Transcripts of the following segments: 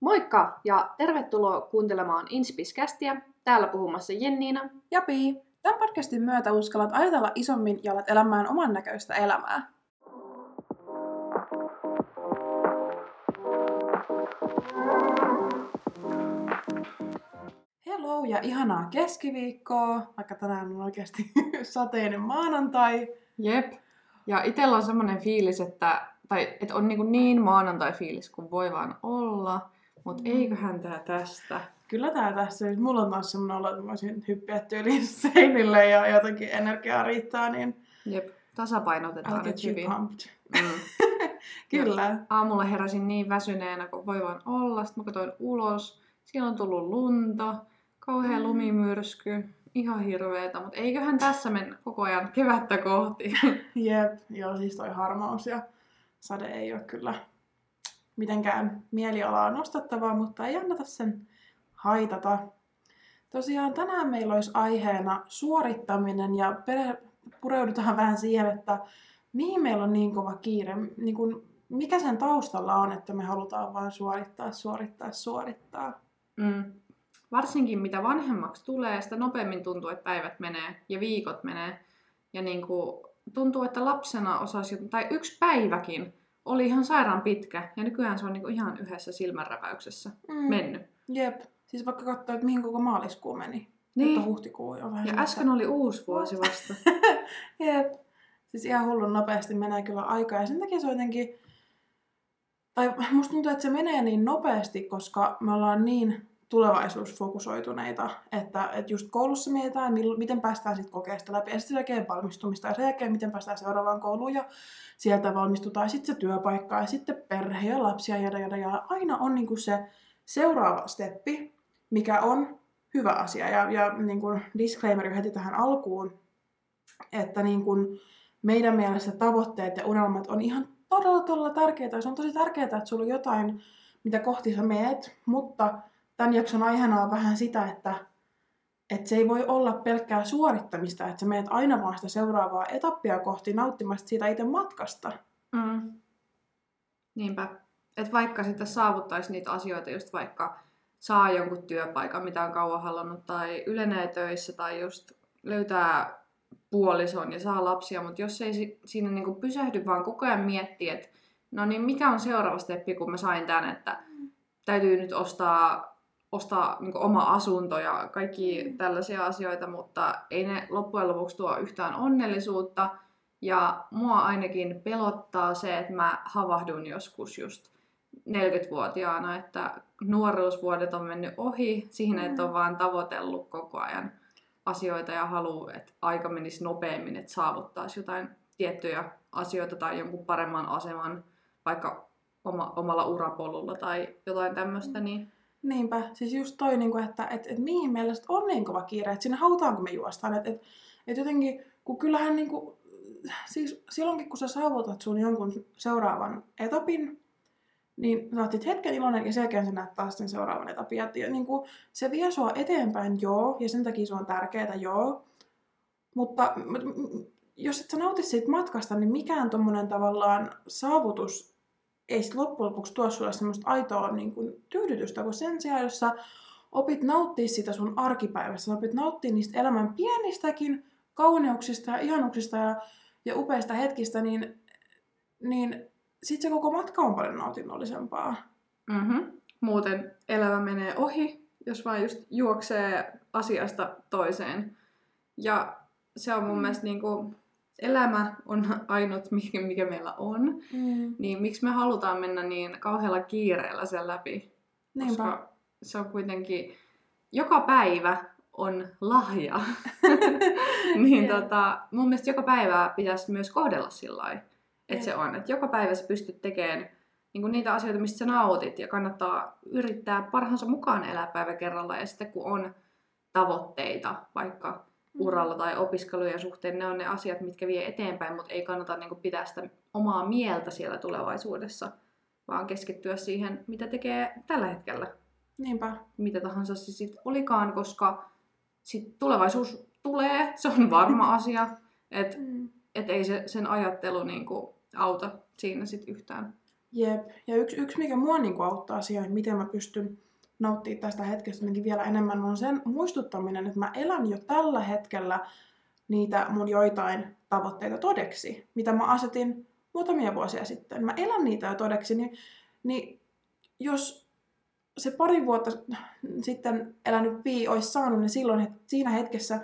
Moikka ja tervetuloa kuuntelemaan Inspiskästiä. Täällä puhumassa Jenniina. Ja Pii. Tämän podcastin myötä uskallat ajatella isommin ja alat elämään oman näköistä elämää. Hello ja ihanaa keskiviikkoa, vaikka tänään on oikeasti sateinen maanantai. Jep. Ja itsellä on semmoinen fiilis, että, tai, että on niin, niin maanantai-fiilis kuin voi vaan olla. Mutta mm. eiköhän tää tästä. Kyllä tää tässä. Mulla on taas semmoinen olo, että mä voisin hyppiä tyyliin seinille ja jotenkin energiaa riittää, niin... Jep, tasapainotetaan nyt hyvin. Mm. Kyllä. Ja aamulla heräsin niin väsyneenä kuin voi vaan olla. Sitten mä katsoin ulos. Siellä on tullut lunta, kauhea mm. lumimyrsky, ihan hirveetä, mutta eiköhän tässä mennä koko ajan kevättä kohti. Jep, joo siis toi harmaus ja sade ei ole kyllä mitenkään mielialaa nostattavaa, mutta ei anneta sen haitata. Tosiaan tänään meillä olisi aiheena suorittaminen ja pureudutaan vähän siihen, että mihin meillä on niin kova kiire, niin kuin, mikä sen taustalla on, että me halutaan vain suorittaa, suorittaa, suorittaa. Mm. Varsinkin mitä vanhemmaksi tulee, sitä nopeammin tuntuu, että päivät menee ja viikot menee. Ja niin kuin, tuntuu, että lapsena osasi, tai yksi päiväkin oli ihan sairaan pitkä, ja nykyään se on niinku ihan yhdessä silmänräpäyksessä mm. mennyt. Jep. Siis vaikka katsoa, että mihin koko maaliskuu meni. Niin. Huhtikuu jo vähän. Ja äsken oli uusi vuosi vasta. Jep. Siis ihan hullun nopeasti menee kyllä aikaa. Ja sen takia se on jotenkin... Tai musta tuntuu, että se menee niin nopeasti, koska me ollaan niin tulevaisuusfokusoituneita, että, että just koulussa mietitään, miten päästään sitten kokeesta läpi, ja sitten sen valmistumista, ja sen jälkeen miten päästään seuraavaan kouluun, ja sieltä valmistutaan sitten se työpaikka, ja sitten perhe ja lapsia, ja, ja, ja aina on niinku se seuraava steppi, mikä on hyvä asia, ja, ja niin kuin disclaimer heti tähän alkuun, että niin kuin meidän mielestä tavoitteet ja unelmat on ihan todella, todella tärkeitä, se on tosi tärkeää, että sulla on jotain, mitä kohti sä meet, mutta tämän jakson aiheena on vähän sitä, että, että se ei voi olla pelkkää suorittamista, että sä meet aina vaan sitä seuraavaa etappia kohti nauttimasta siitä itse matkasta. Mm. Niinpä. Että vaikka sitten saavuttaisi niitä asioita, just vaikka saa jonkun työpaikan, mitä on kauan halunnut, tai ylenee töissä, tai just löytää puolison ja saa lapsia, mutta jos ei siinä niinku pysähdy, vaan koko ajan miettiä, että no niin mikä on seuraava steppi, kun mä sain tämän, että täytyy nyt ostaa ostaa niin oma asunto ja kaikki mm. tällaisia asioita, mutta ei ne loppujen lopuksi tuo yhtään onnellisuutta. Ja mua ainakin pelottaa se, että mä havahdun joskus just 40-vuotiaana, että nuoruusvuodet on mennyt ohi siihen, että on mm. vaan tavoitellut koko ajan asioita ja haluaa, että aika menisi nopeammin, että saavuttaisi jotain tiettyjä asioita tai jonkun paremman aseman vaikka oma, omalla urapolulla tai jotain tämmöistä, niin Niinpä, siis just toi, niin kuin, että et, et mihin mielestä on niin kova kiire, että sinne hautaanko me juostaan. Että et, et jotenkin, kun kyllähän niin kuin, siis silloinkin kun sä saavutat sun jonkun seuraavan etapin, niin sä oot hetken iloinen ja sen jälkeen sä näet taas sen seuraavan etapin. Ja, ja niin kuin, se vie sua eteenpäin, joo, ja sen takia se on tärkeää, joo. Mutta jos et sä nauti siitä matkasta, niin mikään tommonen tavallaan saavutus ei sit loppujen lopuksi tuo sulle semmoista aitoa niin kuin, tyydytystä, kun sen sijaan, jos sä opit nauttia sitä sun arkipäivässä, opit nauttia niistä elämän pienistäkin kauneuksista ja ihanuksista ja, ja upeista hetkistä, niin, niin sit se koko matka on paljon nautinnollisempaa. Mm-hmm. Muuten elämä menee ohi, jos vaan just juoksee asiasta toiseen. Ja se on mun mm. mielestä niinku, elämä on ainut, mikä, mikä meillä on, mm. niin miksi me halutaan mennä niin kauhealla kiireellä sen läpi? Niinpä. Koska se on kuitenkin, joka päivä on lahja. niin yeah. tota, mun mielestä joka päivää pitäisi myös kohdella sillä lailla, että yeah. se on. Että joka päivä sä pystyt tekemään niin niitä asioita, mistä sä nautit ja kannattaa yrittää parhaansa mukaan elää päivä kerralla. Ja sitten kun on tavoitteita, vaikka uralla tai opiskelujen suhteen, ne on ne asiat, mitkä vie eteenpäin, mutta ei kannata niin kuin, pitää sitä omaa mieltä siellä tulevaisuudessa, vaan keskittyä siihen, mitä tekee tällä hetkellä. Niinpä. Mitä tahansa se sitten olikaan, koska sit tulevaisuus tulee, se on varma asia, että mm. et ei se, sen ajattelu niin kuin, auta siinä sitten yhtään. Jep. Ja yksi, yksi mikä mua niin kuin auttaa siihen, miten mä pystyn nauttimaan tästä hetkestä jotenkin vielä enemmän, on sen muistuttaminen, että mä elän jo tällä hetkellä niitä mun joitain tavoitteita todeksi, mitä mä asetin muutamia vuosia sitten. Mä elän niitä jo todeksi, niin, niin jos se pari vuotta sitten elänyt Pii olisi saanut ne silloin siinä hetkessä,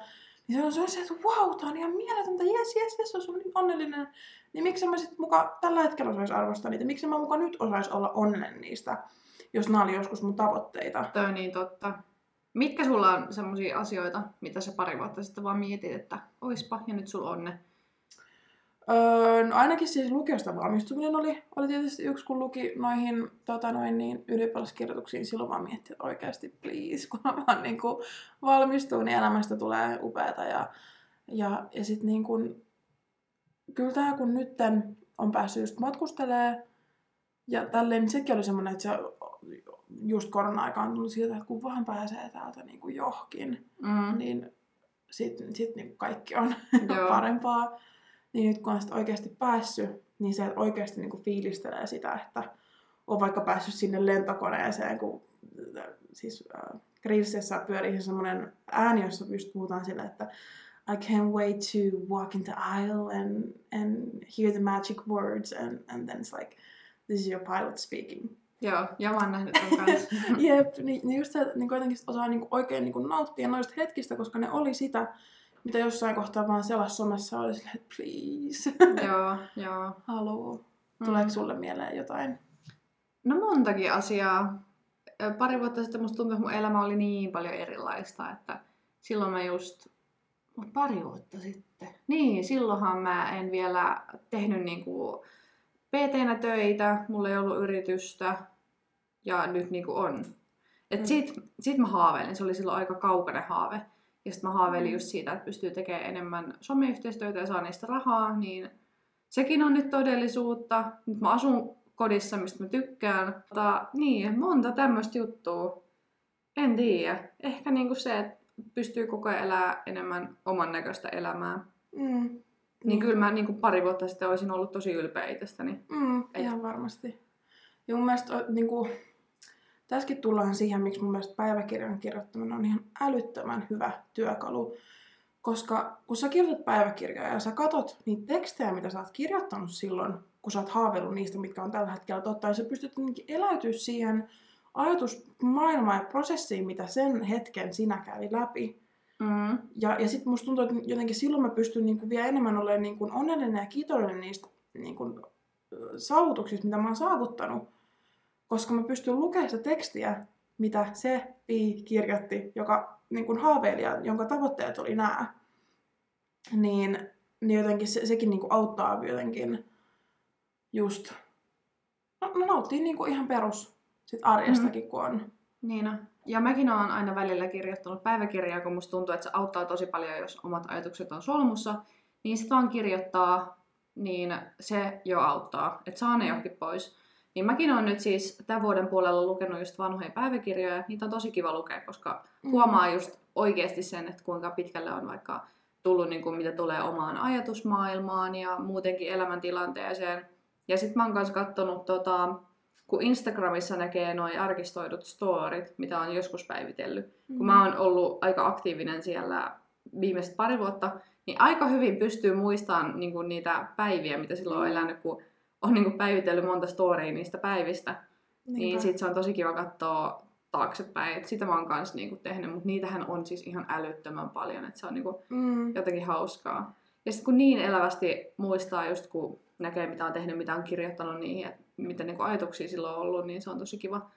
niin se on, se että wow, tää on ihan mieletöntä, jes, jes, jes, on niin onnellinen. Niin miksi mä sitten muka tällä hetkellä osaisi arvostaa niitä? Miksi mä muka nyt osaisi olla onnellinen niistä, jos nämä oli joskus mun tavoitteita? Toi on niin totta. Mitkä sulla on semmoisia asioita, mitä sä pari vuotta sitten vaan mietit, että oispa ja nyt sulla on ne? Öö, no ainakin siis lukiosta valmistuminen oli, oli tietysti yksi, kun luki noihin tota noin, niin ylioppilaskirjoituksiin, silloin vaan mietti, että oikeasti please, kun mä vaan niin kuin valmistuu, niin elämästä tulee upeata. Ja, ja, ja sitten niin kuin, kyllä tämä kun nytten on päässyt just matkustelee ja tälleen, niin sekin oli semmoinen, että se just korona-aikaan tullut siitä, että kun vaan pääsee täältä niin kuin johonkin, Mm. niin sitten sit niin kaikki on Joo. parempaa. Niin nyt kun on sit oikeasti päässyt, niin se oikeasti niin kuin fiilistelee sitä, että on vaikka päässyt sinne lentokoneeseen, kun siis äh, Reelsissa pyörii semmoinen ääni, jossa just puhutaan sille, että I can't wait to walk in the aisle and, and hear the magic words and, and then it's like, this is your pilot speaking. Joo, ja mä oon nähnyt ton kanssa. Jep, niin, niin just se, että niin jotenkin osaa niin oikein niin nauttia noista hetkistä, koska ne oli sitä, mitä jossain kohtaa vaan selas somessa oli silleen, että please, joo, joo. haloo. Mm. Tuleeko sulle mieleen jotain? No montakin asiaa. Pari vuotta sitten musta tuntui, että mun elämä oli niin paljon erilaista, että silloin mä just... Pari vuotta sitten. Niin, silloinhan mä en vielä tehnyt niinku PT-nä töitä, mulla ei ollut yritystä ja nyt niinku on. Et Mm. sit, sit mä haaveilin, se oli silloin aika kaukainen haave. Ja sitten mä haaveilin Mm. just siitä, että pystyy tekemään enemmän someyhteistyötä ja saa niistä rahaa, niin sekin on nyt todellisuutta. Nyt mä asun kodissa, mistä mä tykkään. Mutta niin, monta tämmöistä juttua. En tiedä. Ehkä niinku se, että pystyy koko ajan elää enemmän oman näköistä elämää. Mm. Niin kyllä mä niinku pari vuotta sitten olisin ollut tosi ylpeä itsestäni. Mm, Et- ihan varmasti. Ja mun mielestä niin kuin, tässäkin tullaan siihen, miksi mun mielestä päiväkirjan kirjoittaminen on ihan älyttömän hyvä työkalu. Koska kun sä kirjoitat päiväkirjaa ja sä katot niitä tekstejä, mitä sä oot kirjoittanut silloin, kun sä oot haaveillut niistä, mitkä on tällä hetkellä totta, ja sä pystyt eläytyä siihen ajatusmaailmaan ja prosessiin, mitä sen hetken sinä kävi läpi. Mm. Ja, ja sitten musta tuntuu, että jotenkin silloin mä pystyn niin kuin vielä enemmän olemaan niin kuin onnellinen ja kiitollinen niistä niin kuin, ö, saavutuksista, mitä mä oon saavuttanut. Koska mä pystyn lukemaan sitä tekstiä, mitä se Pi kirjoitti, joka niin kuin haaveili ja jonka tavoitteet oli nämä. Niin, niin jotenkin se, sekin niin kuin auttaa jotenkin just no, no nauttii niin kuin ihan perus sit arjestakin, kun on. Niin on. Ja mäkin olen aina välillä kirjoittanut päiväkirjaa, kun musta tuntuu, että se auttaa tosi paljon, jos omat ajatukset on solmussa. Niin sit vaan kirjoittaa, niin se jo auttaa, että saa ne johonkin pois. Niin mäkin olen nyt siis tämän vuoden puolella lukenut just vanhoja päiväkirjoja. Niitä on tosi kiva lukea, koska huomaa just oikeasti sen, että kuinka pitkälle on vaikka tullut, niin kuin mitä tulee omaan ajatusmaailmaan ja muutenkin elämäntilanteeseen. Ja sitten mä oon kanssa kattonut, tota, kun Instagramissa näkee noin arkistoidut storit, mitä on joskus päivitellyt. Mm. Kun mä oon ollut aika aktiivinen siellä viimeiset pari vuotta, niin aika hyvin pystyy muistamaan niin kuin niitä päiviä, mitä silloin on elänyt, kun on niin kuin päivitellyt monta storya niistä päivistä. Niin Niinpä. sit se on tosi kiva katsoa taaksepäin. Et sitä mä oon kanssa niinku tehnyt, mutta niitähän on siis ihan älyttömän paljon, että se on niinku Mm. jotenkin hauskaa. Ja sitten kun niin elävästi muistaa just kun näkee mitä on tehnyt, mitä on kirjoittanut niihin, että mitä niinku ajatuksia silloin on ollut, niin se on tosi kiva.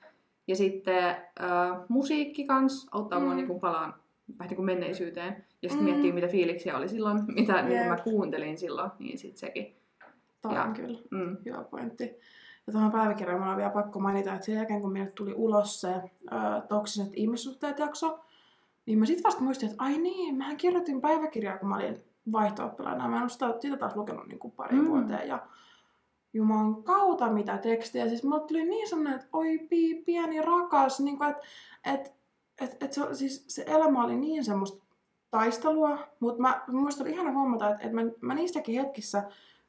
Ja sitten äh, musiikki kans auttaa mua Mm. niinku palaan vähän niin kuin menneisyyteen. Ja sitten Mm. miettii, mitä fiiliksiä oli silloin, mitä niin Jep. mä kuuntelin silloin, niin sitten sekin. Toi Ja- on kyllä. Mm. Hyvä pointti. Ja tuohon päiväkirjaan on vielä pakko mainita, että sen jälkeen kun meille tuli ulos se ö, toksiset ihmissuhteet jakso, niin mä sit vasta muistin, että ai niin, mähän kirjoitin päiväkirjaa, kun mä olin vaihto-oppilaana. Mä en ole sitä, sitä taas lukenut niin kuin pari Mm. vuoteen. Ja Jumalan kautta mitä tekstiä. Siis mulle tuli niin semmoinen, että oi pii, pieni rakas. Niin kuin, että et, et, et se, siis se elämä oli niin semmoista taistelua. Mutta mä, musta oli ihana huomata, että, että mä, mä niistäkin hetkissä,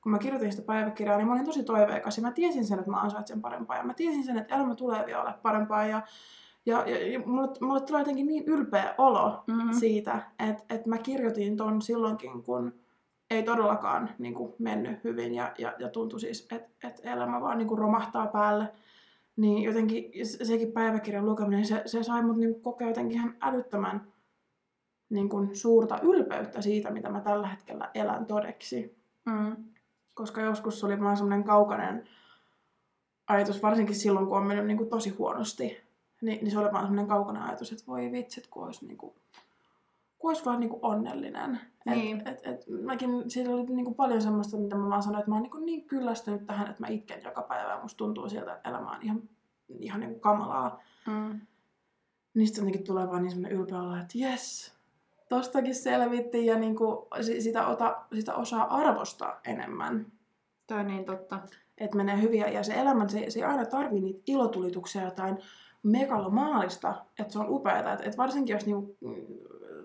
kun mä kirjoitin sitä päiväkirjaa, niin mä olin tosi toiveikas ja mä tiesin sen, että mä ansaitsen parempaa ja mä tiesin sen, että elämä tulee vielä ole parempaa ja, ja, ja, ja mulle, mulle tulee jotenkin niin ylpeä olo Mm-hmm. siitä, että, että mä kirjoitin ton silloinkin, kun ei todellakaan niin kuin, mennyt hyvin ja, ja, ja tuntui siis, että, että elämä vaan niin kuin, romahtaa päälle. Niin jotenkin se- sekin päiväkirjan lukeminen, se, se sai mut niin kokea jotenkin ihan älyttömän niin kuin, suurta ylpeyttä siitä, mitä mä tällä hetkellä elän todeksi. Mm. Koska joskus se oli vaan semmoinen kaukainen ajatus, varsinkin silloin, kun on mennyt niin kuin, tosi huonosti. Niin, niin se oli vaan semmoinen kaukainen ajatus, että voi vitsit, kun olisi, niin kuin, kun olisi vaan niin kuin, onnellinen. Niin. Et, et, et, mäkin, siellä oli niin kuin, paljon semmoista, mitä mä vaan sanoin, että mä oon niin, kuin, niin kyllästynyt tähän, että mä itken joka päivä ja musta tuntuu siltä, että elämä on ihan, ihan niin kuin, kamalaa. Mm. Niin sitten jotenkin tulee vaan niin semmoinen ylpeä olo, että jes, tostakin selvittiin ja niin kuin, si- sitä, ota, sitä osaa arvostaa enemmän. Toi niin totta. että menee hyviä ja se elämä, se, se ei aina tarvii niitä ilotulituksia jotain megalomaalista, että se on upeaa. Että et varsinkin jos niinku, mm,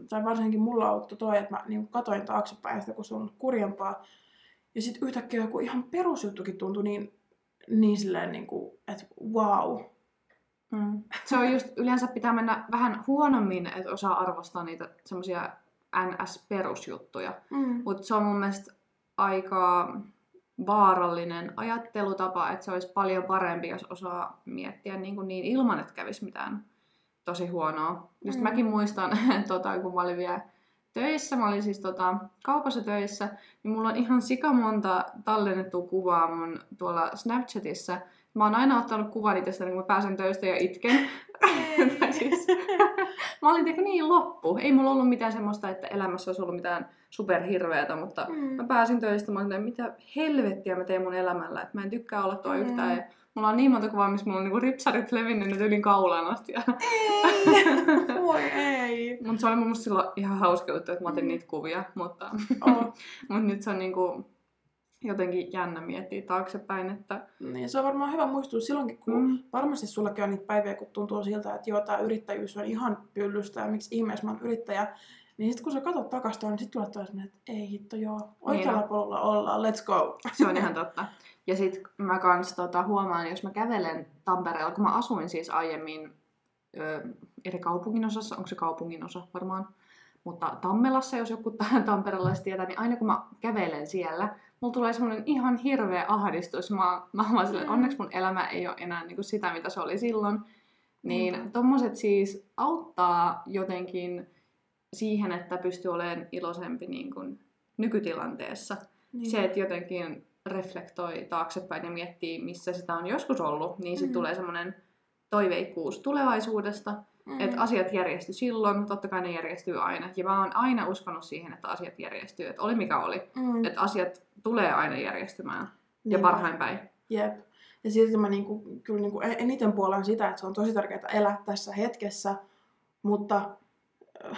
tai varsinkin mulla auttoi toi, että mä niinku katoin taaksepäin sitä, kun se on kurjempaa. Ja sitten yhtäkkiä joku ihan perusjuttukin tuntui niin, niin silleen, niinku, että wow. Mm. Se on just, yleensä pitää mennä vähän huonommin, että osaa arvostaa niitä semmoisia NS-perusjuttuja. Mm. Mutta se on mun mielestä aika vaarallinen ajattelutapa, että se olisi paljon parempi, jos osaa miettiä niin, kuin niin ilman, että kävisi mitään tosi huonoa. Just Mm. mäkin muistan, tota, kun mä olin vielä töissä, mä olin siis tota, kaupassa töissä, niin mulla on ihan sika monta tallennettua kuvaa mun tuolla Snapchatissa. Mä oon aina ottanut kuvan itsestäni, kun mä pääsen töistä ja itken. Tai siis, mä olin ehkä niin loppu. Ei mulla ollut mitään semmoista, että elämässä olisi ollut mitään superhirveätä, mutta Mm. mä pääsin töistä, mä olin, että mitä helvettiä mä teen mun elämällä, että mä en tykkää olla tuo Mm. yhtään. Ja mulla on niin monta kuvaa, missä mulla on niinku ripsarit levinnyt yli kaulaan asti. Ei, voi ei. Mutta se oli mun mielestä silloin ihan hauska juttu, että mä otin Mm. niitä kuvia, mutta, Oh. mutta nyt se on niinku jotenkin jännä miettiä taaksepäin, että Niin, se on varmaan hyvä muistua silloinkin, kun mm, varmasti sullakin on niitä päiviä, kun tuntuu siltä, että joo, tämä yrittäjyys on ihan pyllystä ja miksi ihmeessä mä oon yrittäjä. Niin sitten kun sä katsot takasta, niin sitten tulee sellainen, että ei hitto joo, oikealla Niin polulla ollaan, let's go. se on ihan totta. Ja sit mä kans tota, huomaan, jos mä kävelen Tampereella, kun mä asuin siis aiemmin ö, eri kaupungin osassa, onko se kaupungin osa varmaan, mutta Tammelassa, jos joku tamperelaiset tietää, niin aina kun mä kävelen siellä, mulla tulee semmoinen ihan hirveä ahdistus. Mä, mä vaan silleen, Mm. onneksi mun elämä ei ole enää niin kuin sitä, mitä se oli silloin. Niin Niinpä. tommoset siis auttaa jotenkin siihen, että pystyy olemaan iloisempi niin kuin nykytilanteessa. Niin. Se, että jotenkin reflektoi taaksepäin ja miettii, missä sitä on joskus ollut, niin sitten Mm. tulee semmoinen toiveikkuus tulevaisuudesta, Mm. että asiat järjesty silloin, totta kai ne järjestyy aina. Ja mä oon aina uskonut siihen, että asiat järjestyy, että oli mikä oli. mm. Että asiat tulee aina järjestymään. Ja Niinpä. parhain päin. Jep. Ja silti mä niinku, kyllä niinku eniten puolan sitä, että se on tosi tärkeää elää tässä hetkessä, mutta äh,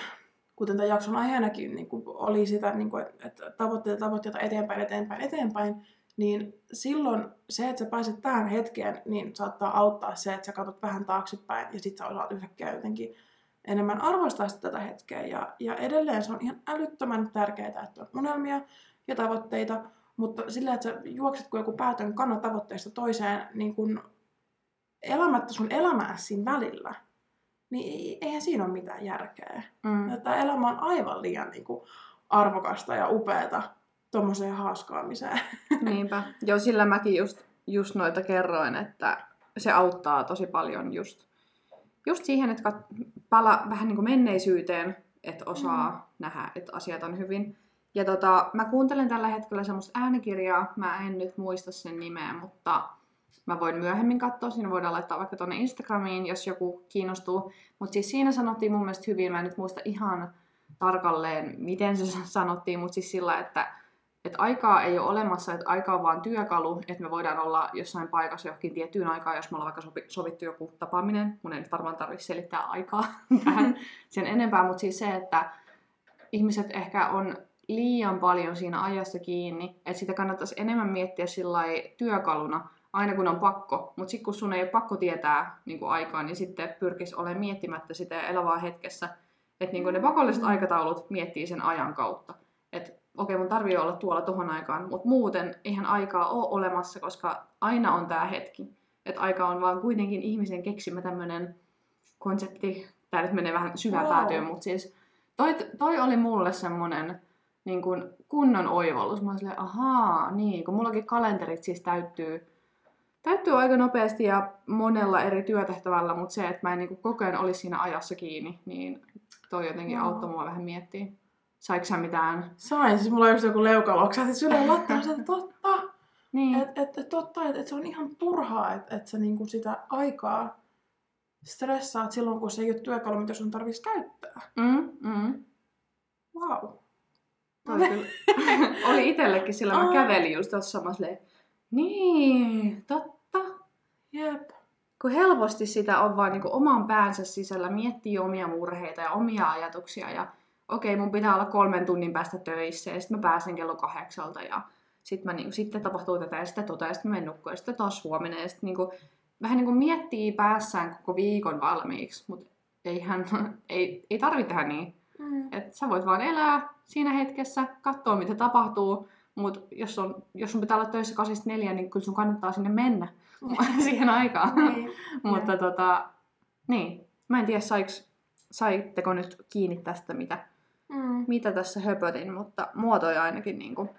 kuten tämän jakson aiheenakin niin oli sitä, niin kuin, että tavoitteita, tavoitteita eteenpäin, eteenpäin, eteenpäin, niin silloin se, että sä pääset tähän hetkeen, niin saattaa auttaa se, että sä katsot vähän taaksepäin ja sit sä osaat yhtäkkiä jotenkin enemmän arvostaa sitä tätä hetkeä. Ja, ja edelleen se on ihan älyttömän tärkeää, että on unelmia ja tavoitteita, mutta sillä, että sä juokset kuin joku päätön kanna tavoitteesta toiseen niin kun elämättä sun elämää siinä välillä, niin ei- eihän siinä ole mitään järkeä. Mm. Tämä elämä on aivan liian niin kuin, arvokasta ja upeata tuommoiseen haaskaamiseen. Niinpä. Joo, sillä mäkin just, just noita kerroin, että se auttaa tosi paljon just, just siihen, että kat- pala vähän niin kuin menneisyyteen, että osaa mm. nähdä, että asiat on hyvin. Ja tota, mä kuuntelen tällä hetkellä semmoista äänikirjaa, mä en nyt muista sen nimeä, mutta mä voin myöhemmin katsoa, siinä voidaan laittaa vaikka tuonne Instagramiin, jos joku kiinnostuu. Mutta siis siinä sanottiin mun mielestä hyvin, mä en nyt muista ihan tarkalleen, miten se sanottiin, mutta siis sillä, että että aikaa ei ole olemassa, että aika on vaan työkalu, että me voidaan olla jossain paikassa johonkin tiettyyn aikaan, jos me ollaan vaikka sopi, sovittu joku tapaaminen. Mun ei nyt varmaan tarvitse selittää aikaa tähän sen enempää, mutta siis se, että ihmiset ehkä on liian paljon siinä ajassa kiinni, että sitä kannattaisi enemmän miettiä sillä työkaluna, aina kun on pakko, mutta sitten kun sun ei ole pakko tietää niin kuin aikaa, niin sitten pyrkisi olemaan miettimättä sitä elävää hetkessä, että niin ne pakolliset aikataulut miettii sen ajan kautta. Okei mun tarvii olla tuolla tohon aikaan, mutta muuten eihän aikaa ole olemassa, koska aina on tämä hetki. Että aika on vaan kuitenkin ihmisen keksimä tämmöinen konsepti. Tämä nyt menee vähän syväpäätyyn, Wow. mutta siis toi, toi oli mulle semmoinen niin kuin kunnon oivallus. Mä olin ahaa, niin, kun mullakin kalenterit siis täyttyy, täyttyy aika nopeasti ja monella eri työtehtävällä, mutta se, että mä en niin kuin koko ajan olisi siinä ajassa kiinni, niin toi jotenkin Joo. auttoi mua vähän miettiä. Saiko sä mitään? Sain, siis mulla on just joku leukaloksa, sylen lattialla, että totta. Niin. Että et, et, totta, että et se on ihan turhaa, että et sä niinku sitä aikaa stressaat silloin, kun se ei ole työkalu, mitä sun tarvitsisi käyttää. Mm, mm. Wow. Toi kyllä. oli itsellekin sillä, mä kävelin just tuossa samassa niin, totta. Jep. Kun helposti sitä on vaan niin oman päänsä sisällä, miettii omia murheita ja omia ajatuksia ja okei, mun pitää olla kolmen tunnin päästä töissä ja sitten mä pääsen kello kahdeksalta ja sitten, mä, niin sitten tapahtuu tätä ja sitten tota ja sitten mä menen nukkuun ja sitten taas huomenna ja sitten niin vähän niin kuin miettii päässään koko viikon valmiiksi, mutta eihän, ei, ei tarvitse tehdä niin. Mm. Et sä voit vaan elää siinä hetkessä, katsoa mitä tapahtuu, mutta jos, on, jos sun pitää olla töissä 8 neljä, niin kyllä sun kannattaa sinne mennä siihen aikaan. Niin. mutta tota, niin, mä en tiedä saiks, saitteko nyt kiinni tästä, mitä, Mm. mitä tässä höpötin, mutta muotoja ainakin niin kuin,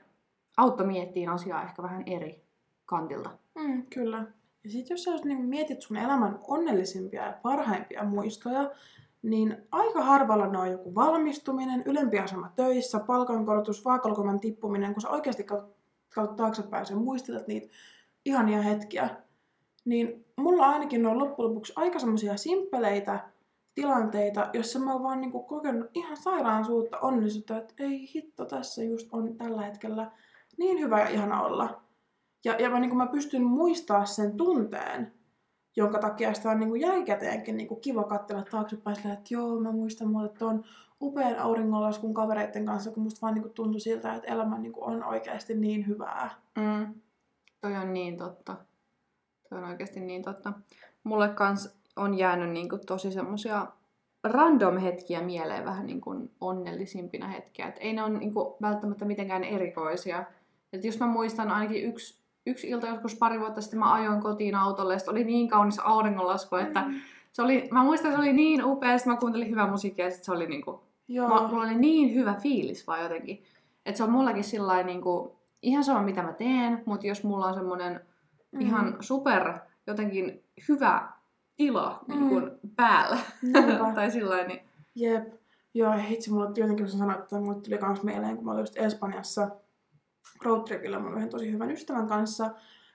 auttoi miettiin asiaa ehkä vähän eri kantilta. Mm, kyllä. Ja sitten jos sä just niin mietit sun elämän onnellisimpia ja parhaimpia muistoja, niin aika harvalla ne on joku valmistuminen, ylempi asema töissä, palkankorotus, vaakalokoman tippuminen, kun sä oikeasti katsot taaksepäin ja muistelet niitä ihania hetkiä. Niin mulla ainakin ne on loppujen lopuksi aika semmoisia simppeleitä tilanteita, jossa mä oon vaan niinku kokenut ihan sairaan suutta onnellisuutta, että ei hitto, tässä just on tällä hetkellä niin hyvä ja ihana olla. Ja, ja mä, niin mä pystyn muistaa sen tunteen, jonka takia sitä on niin jälkikäteenkin niin kiva katsella taaksepäin että joo, mä muistan mulle tuon upean auringonlaskun kavereiden kanssa, kun musta vaan niin tuntui siltä, että elämä niin on oikeasti niin hyvää. Mm. Toi on niin totta. Toi on oikeasti niin totta. Mulle kans on jäänyt niin kuin tosi semmosia random hetkiä mieleen vähän niin kuin onnellisimpina hetkiä. Et ei ne ole niin kuin välttämättä mitenkään erikoisia. Et just mä muistan ainakin yksi, yksi ilta joskus pari vuotta sitten mä ajoin kotiin autolle ja oli niin kaunis auringonlasku, että Mm. se oli, mä muistan, että se oli niin upea, sit mä kuuntelin hyvää musiikkia ja sit se oli niinku Joo. Mulla, mulla oli niin hyvä fiilis vaan jotenkin. Että se on mullakin sillä niin kuin, ihan sama mitä mä teen, mutta jos mulla on semmoinen Mm. ihan super jotenkin hyvä tila Mm. niin kuin päällä. Tai sillä niin Jep. Joo, hitsi, mulla jotenkin, kun sä sanoit, että mulle tuli kans mieleen, kun mä olin just Espanjassa roadtripillä mun yhden tosi hyvän ystävän kanssa.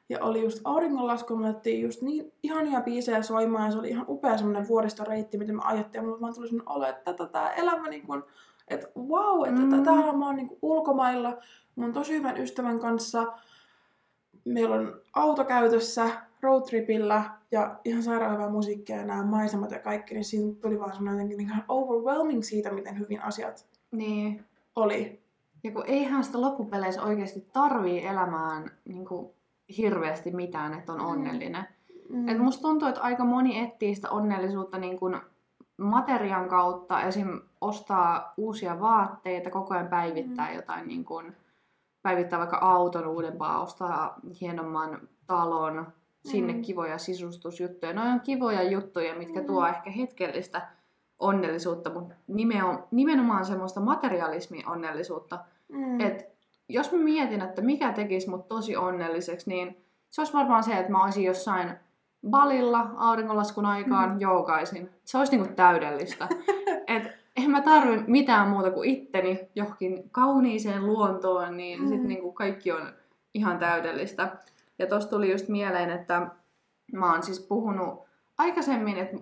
Ja oli just auringonlasku, me laitettiin just niin ihania biisejä soimaan, ja se oli ihan upea semmoinen vuoristoreitti, miten me ajettiin, ja mulla vaan tuli semmoinen olo, että tätä tää elämä niin kuin, että wow, että Mm. täällä mä oon niin ulkomailla mun tosi hyvän ystävän kanssa. Meillä on auto käytössä roadtripillä ja ihan sairaan hyvää musiikkia ja nämä maisemat ja kaikki, niin siinä tuli vaan semmoinen jotenkin niin ihan overwhelming siitä, miten hyvin asiat niin. oli. Ja kun eihän sitä loppupeleissä oikeasti tarvii elämään niin kuin, hirveästi mitään, että on Mm. onnellinen. Mm. Et musta tuntuu, että aika moni etsii sitä onnellisuutta niin kuin materian kautta, esim. ostaa uusia vaatteita, koko ajan päivittää Mm. jotain, niin kuin, päivittää vaikka auton uudempaa, ostaa hienomman talon, sinne Mm. kivoja sisustusjuttuja. Ne on kivoja juttuja, mitkä Mm. tuo ehkä hetkellistä onnellisuutta, mutta nimenomaan, nimenomaan semmoista materialismin onnellisuutta. Mm. Et jos mä mietin, että mikä tekisi mut tosi onnelliseksi, niin se olisi varmaan se, että mä olisin jossain balilla auringonlaskun aikaan Mhm. joogaisin. Se olisi niinku täydellistä. En mä tarvi mitään muuta kuin itteni johonkin kauniiseen luontoon, niin Mm. niinku kaikki on ihan täydellistä. Ja tosta tuli just mieleen, että mä oon siis puhunut aikaisemmin, että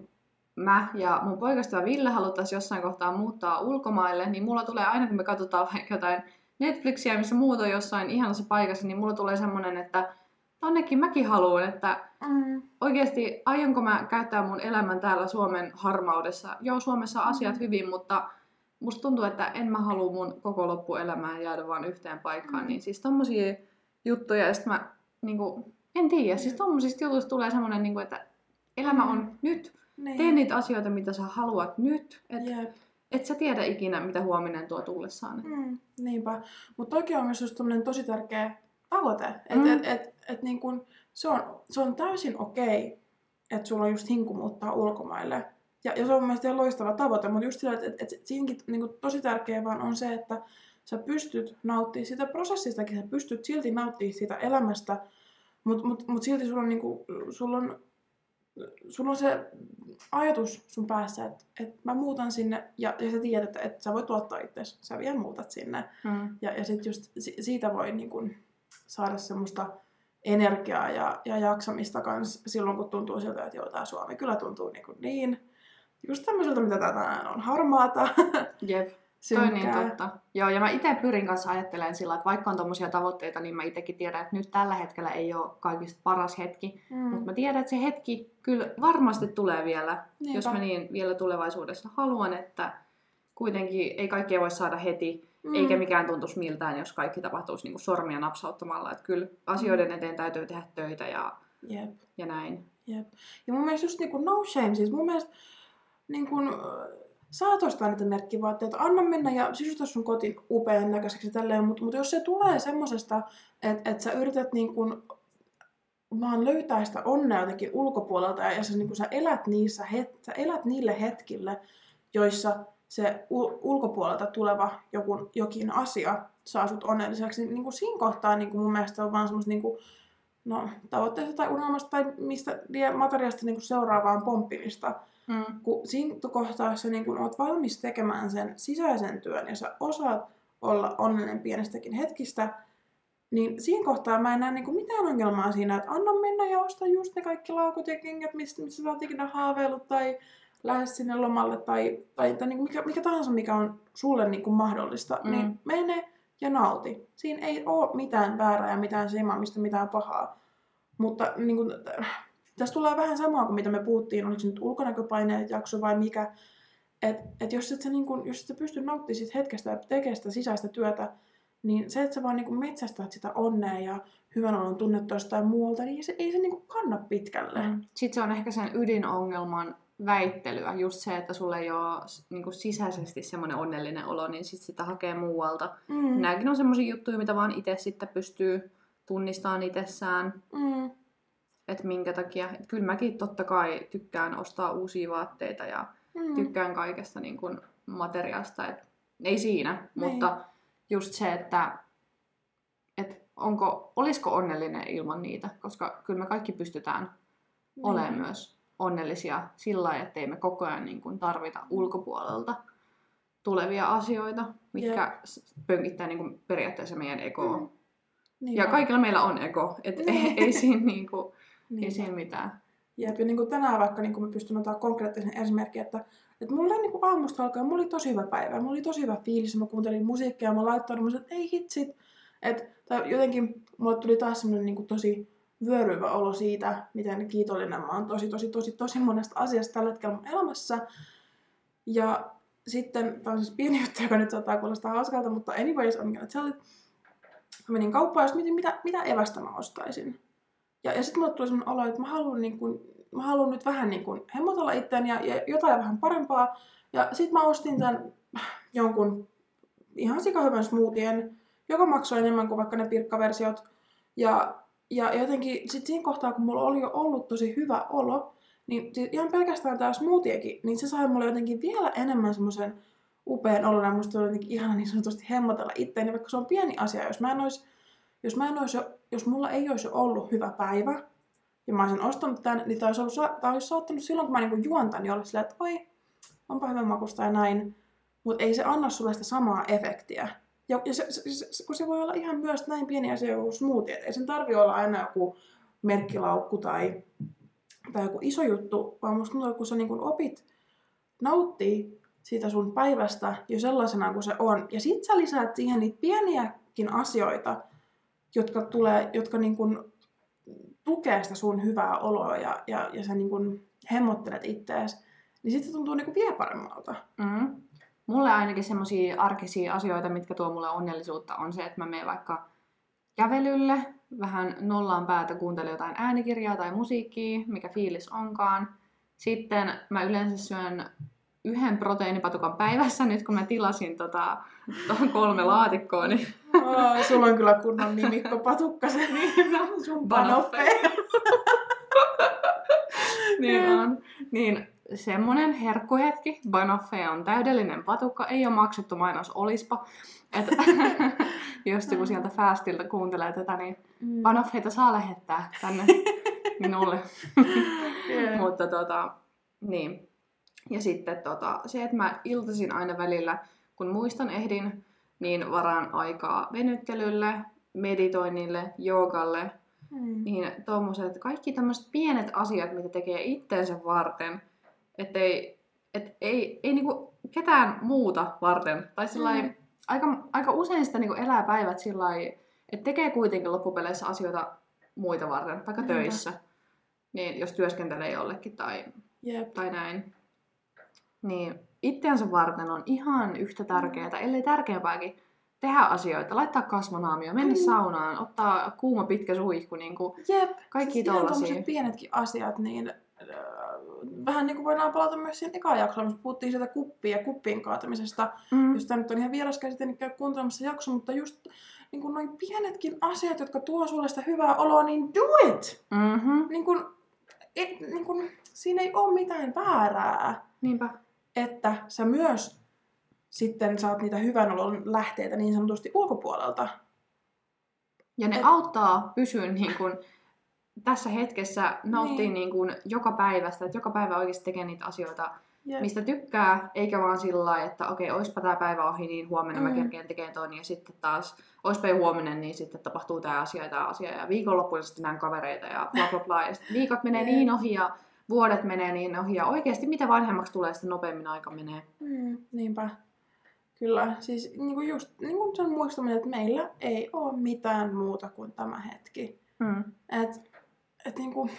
mä ja mun poikaystävä Ville haluttaisiin jossain kohtaa muuttaa ulkomaille, niin mulla tulee aina, kun me katsotaan vaikka jotain Netflixiä, missä muut on jossain ihanassa paikassa, niin mulla tulee semmonen, että tonnekin mäkin haluan, että Mm. oikeasti aionko mä käyttää mun elämän täällä Suomen harmaudessa. Joo, Suomessa on asiat Mm. hyvin, mutta musta tuntuu, että en mä halua mun koko loppuelämään jäädä vaan yhteen paikkaan. Mm. Niin siis tommosia juttuja, ja sit mä niinku, en tiedä, siis tommosista jutuista tulee semmonen, niinku, että elämä Mm. on nyt. Niin. Tee niitä asioita, mitä sä haluat nyt. Et Jep. et sä tiedä ikinä, mitä huominen tuo tullessaan. Mm, niinpä. Mutta toki on myös just tosi tärkeä tavoite. Että Mm. et, et, et, niin kun, se, on, se on täysin okei, että sulla on just hinku muuttaa ulkomaille. Ja, ja se on mun mielestä ihan loistava tavoite, mutta just sillä, että et, et siinäkin niin kun, tosi tärkeää vaan on se, että sä pystyt nauttimaan sitä prosessistakin, sä pystyt silti nauttimaan siitä elämästä, mutta mut, mut silti sulla on, niinku, sulla on, sulla on se ajatus sun päässä, että et mä muutan sinne ja, ja sä tiedät, että et sä voit tuottaa itsesi, sä vielä muutat sinne. Mm. Ja, ja sitten just si- siitä voi niin kun saada semmoista energiaa ja, ja jaksamista kans silloin, kun tuntuu siltä, että joo, tää Suomi kyllä tuntuu niin, kuin niin just tämmöiseltä, mitä tää tänään on, harmaata, Jep. Toi on niin totta. Joo, ja mä itse pyrin kanssa ajattelemaan sillä, että vaikka on tommosia tavoitteita, niin mä itsekin tiedän, että nyt tällä hetkellä ei ole kaikista paras hetki. Mm. Mutta mä tiedän, että se hetki kyllä varmasti tulee vielä, Niinpä. jos mä niin vielä tulevaisuudessa haluan, että kuitenkin ei kaikkea voi saada heti, mm. eikä mikään tuntuisi miltään, jos kaikki tapahtuisi niin kuin sormia napsauttamalla. Että kyllä asioiden eteen täytyy tehdä töitä ja, Jep. ja näin. Jep. Ja mun mielestä just niinku no shame, siis mun mielestä niin kun, äh, saa ostaa niitä merkkivaatteita, anna mennä ja sisusta sun kotiin upean näköiseksi tälleen, mutta mut jos se tulee semmosesta, että et sä yrität niin kun, vaan löytää sitä onnea jotenkin ulkopuolelta ja, ja sä, niin kun sä, elät niissä het, sä elät niille hetkille, joissa se ulkopuolelta tuleva joku, jokin asia saa sut onnelliseksi, niin, niin kuin siinä kohtaa niin kuin mun mielestä on vaan semmoista niin kuin, no, tavoitteesta tai unelmasta tai mistä materiaalista niin kuin seuraavaan pomppimista. Mm. Kun siinä kohtaa, sä niin kuin oot valmis tekemään sen sisäisen työn ja sä osaat olla onnellinen pienestäkin hetkistä, niin siinä kohtaa mä en näe niin kuin mitään ongelmaa siinä, että anna mennä ja osta just ne kaikki laukut ja kengät, mistä, mistä sä oot ikinä haaveillut tai lähde sinne lomalle tai, tai, tai niin kuin mikä, mikä tahansa, mikä on sulle niin kuin mahdollista, Mm. niin mene ja nauti. Siinä ei ole mitään väärää ja mitään seimamista, mitään pahaa. Mutta niin kuin, tässä tulee vähän samaa kuin mitä me puhuttiin, oliko se nyt ulkonäköpaineet jakso vai mikä. Että et jos et sä, niin kun, jos et sä pysty nauttimaan siitä hetkestä ja tekemään sitä sisäistä työtä, niin se, että sä vaan niin kun metsästät sitä onnea ja hyvän olon tunnetta jostain muualta, niin se, ei se niin kun kanna pitkälle. Mm. Sitten se on ehkä sen ydinongelman väittelyä, just se, että sulle ei ole niin kuin sisäisesti semmoinen onnellinen olo, niin sit sitä hakee muualta. Mm. Nämäkin on semmoisia juttuja, mitä vaan itse sitten pystyy tunnistamaan itsessään, Mm. että minkä takia. Et kyllä mäkin totta kai tykkään ostaa uusia vaatteita ja Mm. tykkään kaikesta niin kuin materiaalista. Et ei siinä, Niin. mutta just se, että et onko, olisiko onnellinen ilman niitä, koska kyllä me kaikki pystytään Niin. olemaan myös onnellisia sillä lailla, ettei me koko ajan niin kuin tarvita ulkopuolelta tulevia asioita, mitkä s pönkittää niin kuin periaatteessa meidän ekoa. Mm. Niin Ja vaan. kaikilla meillä on ego, et ei, Niin. ei, siinä, niin kuin, Niin ei siinä mitään. Jep, ja niin kuin tänään vaikka niin kuin mä pystyn ottaa konkreettisen esimerkin, että, että mulla oli niin kuin aamusta alkaen, mulla oli tosi hyvä päivä, mulla oli tosi hyvä fiilis, mä kuuntelin musiikkia, mä laittoin, mä sanoin, että ei hitsit. Et, tai jotenkin mulle tuli taas semmoinen niin kuin tosi vyöryvä olo siitä, miten kiitollinen mä oon tosi, tosi, tosi, tosi monesta asiasta tällä hetkellä mun elämässä. Ja sitten, tämä on siis pieni juttu, joka nyt saattaa kuulostaa hauskalta, mutta anyways, gonna tell it. Mä menin kauppaan ja mietin, mitä, mitä evästä mä ostaisin. Ja, ja sitten mulle tuli sellainen olo, että mä haluan, niin kun, mä haluan nyt vähän niin kun hemmotella itseäni ja, ja jotain vähän parempaa. Ja sitten mä ostin tämän jonkun ihan sikahyvän smoothien, joka maksoi enemmän kuin vaikka ne pirkkaversiot. Ja, ja jotenkin sitten siinä kohtaa, kun mulla oli jo ollut tosi hyvä olo, niin siis ihan pelkästään tämä smoothiekin, niin se sai mulle jotenkin vielä enemmän semmoisen upean olon ja musta oli jotenkin ihana niin sanotusti hemmotella itseäni, vaikka se on pieni asia. Jos mä en olisi, jos mä en olisi, jo- jos mulla ei olisi ollut hyvä päivä, ja mä olisin ostanut tämän, niin tämä olisi, ollut, tää olisi saattanut silloin, kun mä niinku juontan, niin olla silleen, että oi, onpa hyvän makusta ja näin. Mutta ei se anna sulle sitä samaa efektiä. Ja, ja se, se, se, kun se voi olla ihan myös näin pieni asia kuin smoothie. Et ei sen tarvi olla aina joku merkkilaukku tai, tai joku iso juttu, vaan musta tuntuu, että kun sä niin kun opit nauttii siitä sun päivästä jo sellaisena kuin se on, ja sit sä lisäät siihen niitä pieniäkin asioita, jotka, tulee, jotka niin kun tukee sitä sun hyvää oloa ja, ja, ja sä niin kun hemmottelet ittees, niin sitten se tuntuu niin kuin vie paremmalta. Mm. Mulle ainakin semmoisia arkisia asioita, mitkä tuo mulle onnellisuutta, on se, että mä menen vaikka kävelylle, vähän nollaan päätä kuuntelen jotain äänikirjaa tai musiikkia, mikä fiilis onkaan. Sitten mä yleensä syön yhden proteiinipatukan päivässä nyt, kun mä tilasin tota, tuohon kolme laatikkoa, niin Oh, sulla on kyllä kunnon nimikko patukkasen, niin sun niin on. Niin semmonen herkkuhetki. Banoffe on täydellinen patukka. Ei ole maksettu mainos olispa. Et, jos joku sieltä Fastilta kuuntelee tätä, niin Mm. Banoffeita saa lähettää tänne minulle. Yeah. Mutta tota, niin. Ja sitten tota, se, että mä iltaisin aina välillä, kun muistan ehdin, niin varaan aikaa venyttelylle, meditoinnille, joogalle, Mm. niin tommoset, kaikki tämmöiset pienet asiat, mitä tekee itteensä varten, ettei et ei, ei niinku ketään muuta varten. Tai sillai, Mm. aika, aika usein sitä niinku elää päivät sillä että tekee kuitenkin loppupeleissä asioita muita varten, vaikka Niinpä. töissä. Niin jos työskentelee jollekin tai, Jep. tai näin. Niin itteensä varten on ihan yhtä tärkeää, ellei tärkeämpääkin, tehdä asioita, laittaa kasvonaamio, mennä Mm. saunaan, ottaa kuuma pitkä suihku, niin kuin Jep. kaikki Siis ihan tollasia. pienetkin asiat, niin äh, vähän niin kuin voidaan palata myös siihen ekaan jaksoon, missä puhuttiin siitä kuppia ja kuppien kaatamisesta. Mm. Jos tämä nyt on ihan vieras käsite, niin käy kuuntelemassa jakso, mutta just niin kuin noin pienetkin asiat, jotka tuo sulle sitä hyvää oloa, niin do it! Mm-hmm. Niin kuin, et, niin kuin, siinä ei ole mitään väärää, Niinpä. että sä myös sitten saat niitä hyvän olon lähteitä niin sanotusti ulkopuolelta. Ja ne Et- auttaa pysyä niin kuin, tässä hetkessä, nauttii Niin. niin. kuin, joka päivästä, että joka päivä oikeasti tekee niitä asioita, Jep. mistä tykkää, eikä vaan sillä lailla, että okei, oispa tämä päivä ohi, niin huomenna mm. Mä kerkeen tekemään ton, ja sitten taas, oispa jo huominen, niin sitten tapahtuu tämä asia ja tämä asia, ja viikonloppuun sitten näen kavereita, ja bla bla bla, ja sitten viikot menee Jep. niin ohi, ja vuodet menee niin ohi, ja oikeasti mitä vanhemmaksi tulee, sitä nopeammin aika menee. Mm, niinpä. Kyllä, siis niin kuin just niin kuin sen muistaminen, että meillä ei ole mitään muuta kuin tämä hetki. Mm. Et, et niin kuin,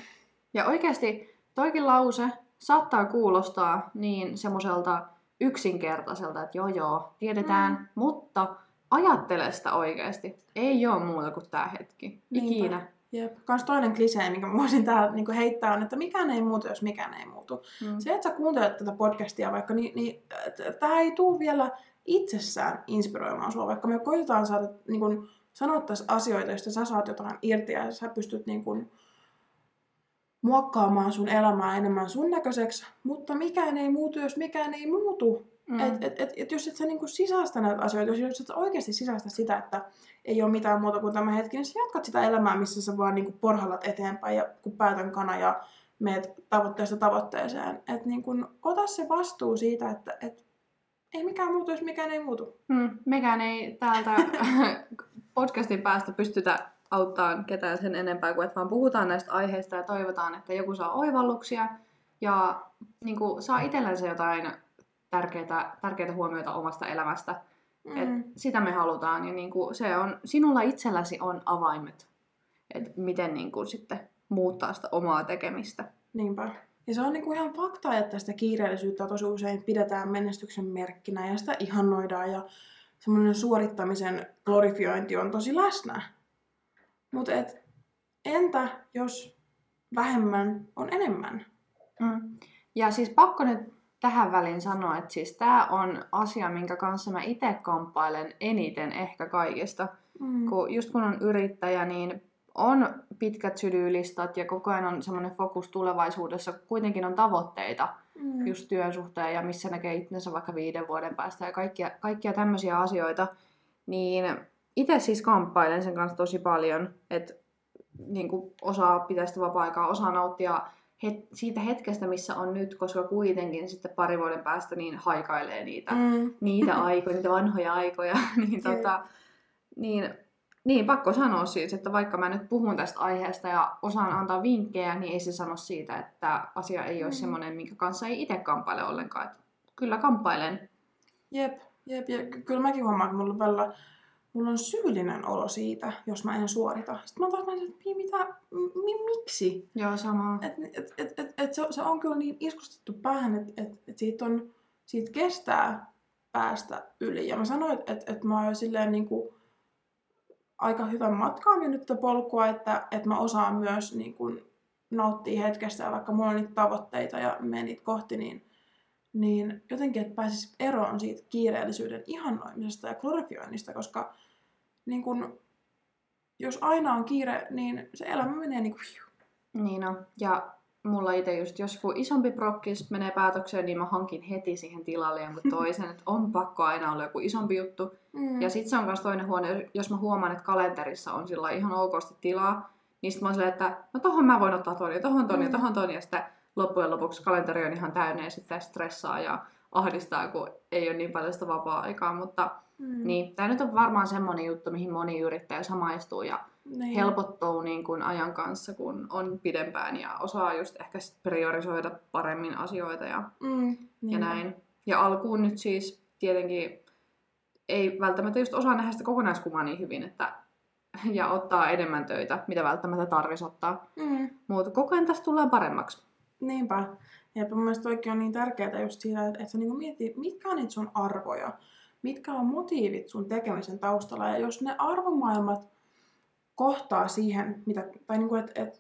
Ja oikeasti toikin lause saattaa kuulostaa niin semmoiselta yksinkertaiselta, että joo joo, tiedetään, Mm. mutta ajattele sitä oikeasti. Ei ole muuta kuin tämä hetki. Niinpä. Ikinä. jep. Kans toinen klisee, minkä mä voisin täällä niin kuin heittää, on, että mikään ei muutu, jos mikään ei muutu. Mm. Se, että sä kuuntelet tätä podcastia vaikka, niin, niin tämä ei tule vielä itsessään inspiroimaan sua, vaikka me koitetaan saada niin kun, sanoa asioita, joista sä saat jotain irti ja sä pystyt niin kun, muokkaamaan sun elämää enemmän sun näköiseksi, mutta mikään ei muutu, jos mikään ei muutu. Mm. Et, et, et, et jos et sä niinku sisäistä näitä asioita, jos, jos et sä oikeasti sisäistä sitä, että ei ole mitään muuta kuin tämä hetki, niin sä jatkat sitä elämää, missä sä vaan niinku porhallat eteenpäin ja kun päätän kana ja meet tavoitteesta tavoitteeseen. Et niinku, ota se vastuu siitä, että et, ei mikään muutu, jos mikään ei muutu. Mm. Mekään ei täältä podcastin päästä pystytä auttamaan ketään sen enempää kuin, että vaan puhutaan näistä aiheista ja toivotaan, että joku saa oivalluksia ja niin kuin, saa itsellensä jotain tärkeitä, tärkeitä huomioita omasta elämästä. Mm. Et sitä me halutaan ja niinku se on, sinulla itselläsi on avaimet, että miten niinku sitten muuttaa sitä omaa tekemistä. Niinpä. Ja se on niinku ihan fakta, että sitä kiireellisyyttä tosi usein pidetään menestyksen merkkinä ja sitä ihannoidaan ja semmoinen suorittamisen glorifiointi on tosi läsnä. Mutta et, entä jos vähemmän on enemmän? Mm. Ja siis pakko nyt tähän väliin sanoa, että siis tämä on asia, minkä kanssa mä itse kamppailen eniten ehkä kaikista. Mm. Kun just kun on yrittäjä, niin on pitkät sydyylistat ja koko ajan on semmoinen fokus tulevaisuudessa, kuitenkin on tavoitteita Mm. just työn suhteen ja missä näkee itsensä vaikka viiden vuoden päästä ja kaikkia, kaikkia tämmöisiä asioita, niin itse siis kamppailen sen kanssa tosi paljon, että niin kuin osaa pitää sitä vapaa-aikaa, osaa nauttia het- siitä hetkestä, missä on nyt, koska kuitenkin sitten pari vuoden päästä niin haikailee niitä, Mm. niitä aikoja, niitä vanhoja aikoja, niin, Jep. tota, niin, niin pakko sanoa siis, että vaikka mä nyt puhun tästä aiheesta ja osaan antaa vinkkejä, niin ei se sano siitä, että asia ei ole Mm. semmoinen, minkä kanssa ei itse kamppaile ollenkaan. Et kyllä kamppailen. Jep, jep. Ky- kyllä mäkin huomaan, että mulla on, välillä, mulla on syyllinen olo siitä, jos mä en suorita. Sitten mä taas mä että mi- mitä, mi- miksi? Joo, sama. Et, et, et, et, et se, se on kyllä niin iskustettu päähän, että et, et siitä, on, siitä kestää päästä yli. Ja mä sanoin, että et, et mä oon jo silleen niin kuin aika hyvän matkaan mennyt tätä polkua, että et mä osaan myös niin kuin nauttia hetkestä ja vaikka mulla on niitä tavoitteita ja menen niitä kohti, niin niin jotenkin, että pääsisi eroon siitä kiireellisyyden ihannoimisesta ja glorifioinnista, koska niin kun, jos aina on kiire, niin se elämä menee niin kuin... Niin on. Ja mulla itse just, jos kun isompi prokkis menee päätökseen, niin mä hankin heti siihen tilalle jonkun toisen, että on pakko aina olla joku isompi juttu. Mm. Ja sitten se on myös toinen huone, jos mä huomaan, että kalenterissa on sillä ihan okosti tilaa, niin sitten mä oon silleen, että no tohon mä voin ottaa ton ja tohon ton ja Mm. tohon ton, ja sitten loppujen lopuksi kalenteri on ihan täynnä ja sitten stressaa ja ahdistaa, kun ei ole niin paljon sitä vapaa-aikaa, mutta Mm. niin, tämä nyt on varmaan semmoinen juttu, mihin moni yrittäjä samaistuu ja niin. helpottuu niin kuin ajan kanssa, kun on pidempään ja osaa just ehkä sit priorisoida paremmin asioita ja, Mm. ja Niin. näin. Ja alkuun nyt siis tietenkin ei välttämättä just osaa nähdä sitä kokonaiskuvaa niin hyvin, että ja ottaa enemmän töitä, mitä välttämättä tarvitsisi ottaa. Mm. Mutta koko ajan tästä tullaan paremmaksi. Niinpä. Ja mun mielestä oikein on niin tärkeää just siitä, että, että sä niinku mietit, mitkä on niitä sun arvoja, mitkä on motiivit sun tekemisen taustalla. Ja jos ne arvomaailmat kohtaa siihen, mitä, tai niinku, että, että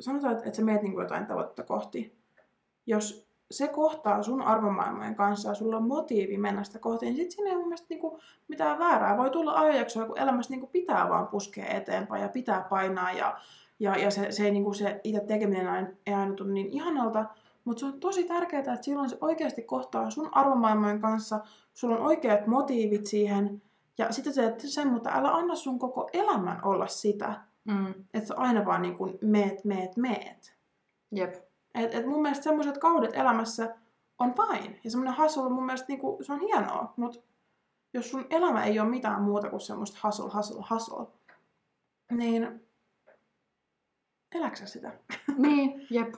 sanotaan, että, että sä meet niinku jotain tavoitetta kohti. Jos se kohtaa sun arvomaailmojen kanssa ja sulla on motiivi mennä sitä kohti, niin sit siinä ei mun mielestä niinku mitään väärää. Voi tulla ajanjaksoja, kun elämässä niinku pitää vaan puskea eteenpäin ja pitää painaa ja, ja, ja se, se, ei, niinku se itse tekeminen ei aina tule niin ihanalta, mutta se on tosi tärkeää, että silloin se oikeasti kohtaa sun arvomaailmojen kanssa, sulla on oikeat motiivit siihen, ja sitten se, että sen, mutta älä anna sun koko elämän olla sitä, Mm. että sä aina vaan niin kuin meet, meet, meet. Jep. Et, et mun mielestä semmoiset kaudet elämässä on fine, ja semmoinen hustle mun mielestä niin kuin, se on hienoa, mutta jos sun elämä ei ole mitään muuta kuin semmoista hustle, hustle, hustle, niin eläksä sitä? Niin, jep.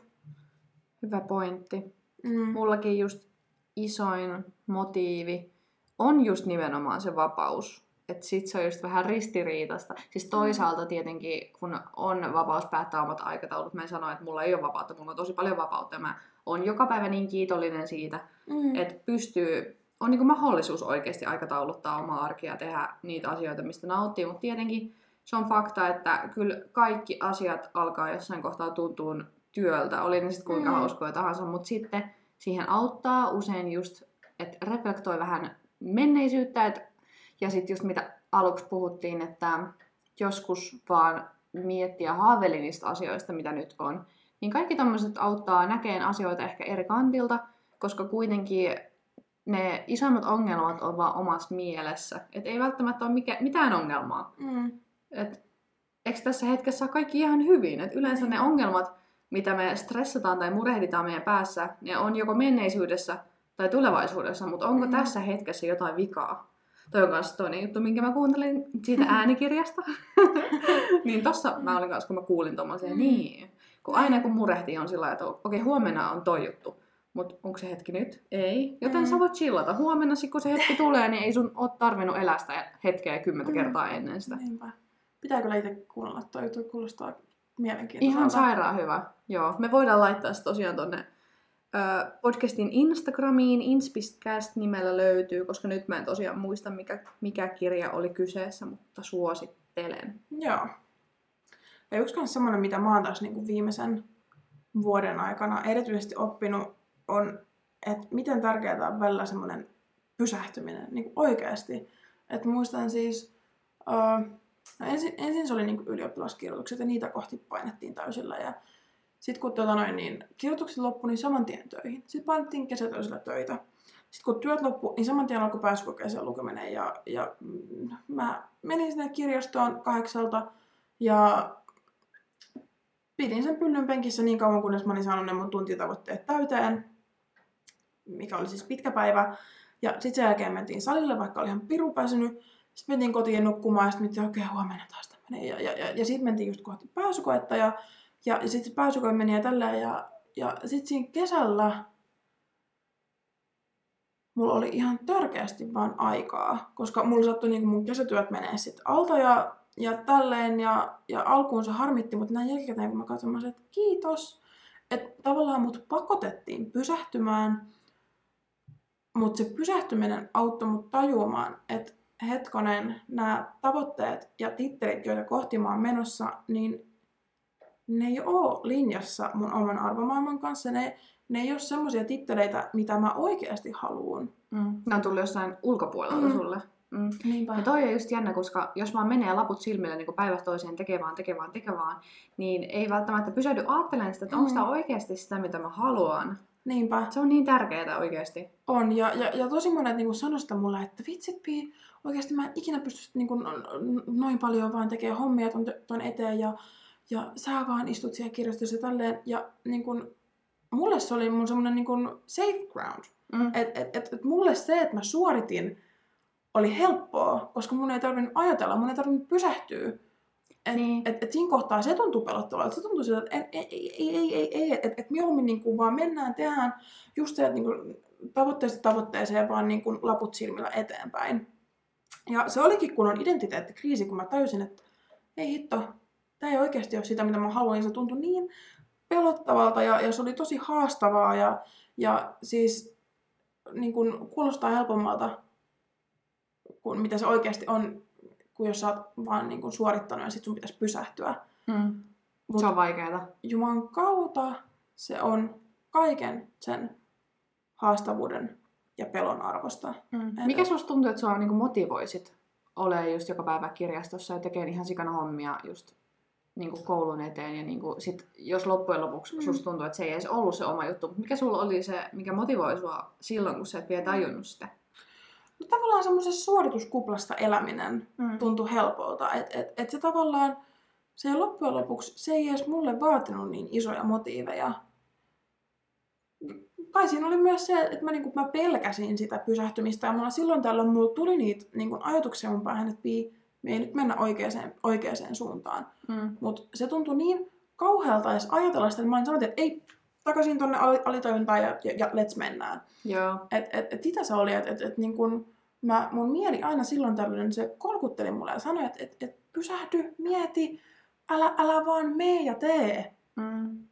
Hyvä pointti. Mm. Mullakin just isoin motiivi on just nimenomaan se vapaus. Että sit se on just vähän ristiriitasta. Siis toisaalta tietenkin, kun on vapaus päättää omat aikataulut, mä en sano, että mulla ei ole vapautta, mulla on tosi paljon vapautta. ja Mä oon joka päivä niin kiitollinen siitä, Mm. että pystyy, on niin mahdollisuus oikeasti aikatauluttaa omaa arkia ja tehdä niitä asioita, mistä nauttii, mutta tietenkin se on fakta, että kyllä kaikki asiat alkaa jossain kohtaa tuntua työltä, oli ne sitten kuinka Mm. hauskoja tahansa, mutta sitten siihen auttaa usein just, että reflektoi vähän menneisyyttä, et, ja sitten just mitä aluksi puhuttiin, että joskus vaan miettiä haaveili niistä asioista, mitä nyt on, niin kaikki tämmöiset auttaa näkeen asioita ehkä eri kantilta, koska kuitenkin ne isommat ongelmat on vaan omassa mielessä. Et ei välttämättä ole mikä, mitään ongelmaa. Mm. Et, eikö tässä hetkessä ole kaikki ihan hyvin? Et yleensä Niin. ne ongelmat, mitä me stressataan tai murehditaan meidän päässä, ne on joko menneisyydessä tai tulevaisuudessa, mutta onko Mm. tässä hetkessä jotain vikaa? Toi on kanssa toinen juttu, minkä mä kuuntelin siitä äänikirjasta. niin tossa mä olin kanssa, kun mä kuulin tommosia, Mm. niin. Kun aina kun murehtii on sillä että okei, huomenna on toi juttu. Mutta onko se hetki nyt? Ei. Joten Mm. sä voit chillata. Huomenna, sit kun se hetki tulee, niin ei sun ole tarvinnut elää sitä hetkeä kymmentä Mm. kertaa ennen sitä. Niinpä. Pitää kyllä itse kuunnella toi, toi kuulostaa mielenkiintoiselta. Ihan sairaan hyvä. Joo, me voidaan laittaa se tosiaan tonne ö, podcastin Instagramiin, Inspistcast nimellä löytyy, koska nyt mä en tosiaan muista mikä, mikä kirja oli kyseessä, mutta suosittelen. Joo. Ja yksi myös semmoinen, mitä mä oon taas niin viimeisen vuoden aikana erityisesti oppinut, on, että miten tärkeää on välillä semmoinen pysähtyminen niin oikeasti. Että muistan siis, uh, no ensin, ensin se oli niin ylioppilaskirjoitukset ja niitä kohti painettiin täysillä. Ja sitten kun tota noin, niin kirjoitukset loppui, niin saman tien töihin. Sitten painettiin kesätöisillä töitä. Sitten kun työt loppu, niin saman tien alkoi pääsykokeeseen lukeminen. Ja, ja mm, mä menin sinne kirjastoon kahdeksalta ja pidin sen pyllyn penkissä niin kauan, kunnes mä olin saanut ne mun tuntitavoitteet täyteen, mikä oli siis pitkä päivä. Ja sitten sen jälkeen mentiin salille, vaikka oli ihan piru pääsynyt. Sitten mentiin kotiin nukkumaan ja sitten mentiin, okei, okay, huomenna taas tämmönen. Ja, ja, ja, ja sitten mentiin just kohti pääsykoetta ja, ja, ja sitten pääsykoe meni ja tälleen. Ja, ja sitten siinä kesällä mulla oli ihan törkeästi vaan aikaa, koska mulla sattui niin mun kesätyöt menee sitten alta ja, ja tälleen, ja, ja alkuun se harmitti, mutta näin jälkikäteen, kun mä katson, mä sanoin, että kiitos, että tavallaan mut pakotettiin pysähtymään, mutta se pysähtyminen auttoi mut tajuamaan, että hetkonen, nämä tavoitteet ja tittelit, joita kohti mä oon menossa, niin ne ei ole linjassa mun oman arvomaailman kanssa. Ne, ne ei ole semmoisia titteleitä, mitä mä oikeasti haluan. Mm. Ne on tullut jossain ulkopuolelta Mm. sulle. Mm. Niinpä. Ja toi on just jännä, koska jos vaan menee laput silmille niin päivästä toiseen tekevään, tekevään, tekevään, niin ei välttämättä pysähdy ajattelemaan sitä, että onko Mm. tämä oikeasti sitä, mitä mä haluan. Niinpä. Se on niin tärkeää oikeasti. On, ja, ja, ja tosi monet niin sanoi sitä mulle, että vitsit Pii, oikeasti mä en ikinä pysty niin kuin, noin paljon vaan tekemään hommia ton, ton eteen, ja, ja sä vaan istut siellä kirjastossa ja tälleen, ja niin kuin, mulle se oli mun semmonen niin kuin safe ground. Mm. Et, et, et, et mulle se, että mä suoritin, oli helppoa, koska mun ei tarvinnut ajatella, mun ei tarvinnut pysähtyä. Et, Niin. et, et siinä kohtaa se tuntuu pelottavalta. Se tuntuu siltä, että en, ei, ei, ei, ei, ei, että et mieluummin niin kuin vaan mennään, tehdään just se, että niin kuin tavoitteesta tavoitteeseen vaan niin kuin laput silmillä eteenpäin. Ja se olikin kun on identiteettikriisi, kun mä täysin, että ei hitto, tämä ei oikeasti ole sitä, mitä mä haluan. Ja se tuntui niin pelottavalta ja, ja se oli tosi haastavaa ja, ja siis niin kuin kuulostaa helpommalta kuin mitä se oikeasti on, kuin jos sä oot vaan niin kuin suorittanut ja sit sun pitäisi pysähtyä. Mm. Mut Se on vaikeaa. Jumalan kautta se on kaiken sen haastavuuden ja pelon arvosta. Mm. Mikä susta tuntuu, että sua niin motivoisit olemaan just joka päivä kirjastossa ja tekemään ihan sikana hommia just niin kuin koulun eteen ja niin kuin sit, jos loppujen lopuksi Mm. mm. susta tuntuu, että se ei edes ollut se oma juttu, mutta mikä sulla oli se, mikä motivoi sua silloin, kun sä et vielä tajunnut sitä? No, tavallaan semmoisessa suorituskuplasta eläminen Mm. tuntui helpolta. Että et, et se tavallaan, se loppujen lopuksi, se ei edes mulle vaatinut niin isoja motiiveja. Tai siinä oli myös se, että mä, niinku, mä pelkäsin sitä pysähtymistä ja mulla silloin tällöin mulla tuli niitä niinku, ajatuksia mun päähän, että me ei nyt mennä oikeaan, oikeaan suuntaan. Mm. Mutta se tuntui niin kauhealta edes ajatella sitä, että mä olin sanonut, että ei, takaisin tonne ali- alitajuntaan ja, ja, ja let's mennään. Joo. Et, et, et sitä se oli, että et, et, niin kun mä, mun mieli aina silloin tällöin se kolkutteli mulle ja sanoi, että et, et pysähdy, mieti, älä, älä vaan mee ja tee. Mm.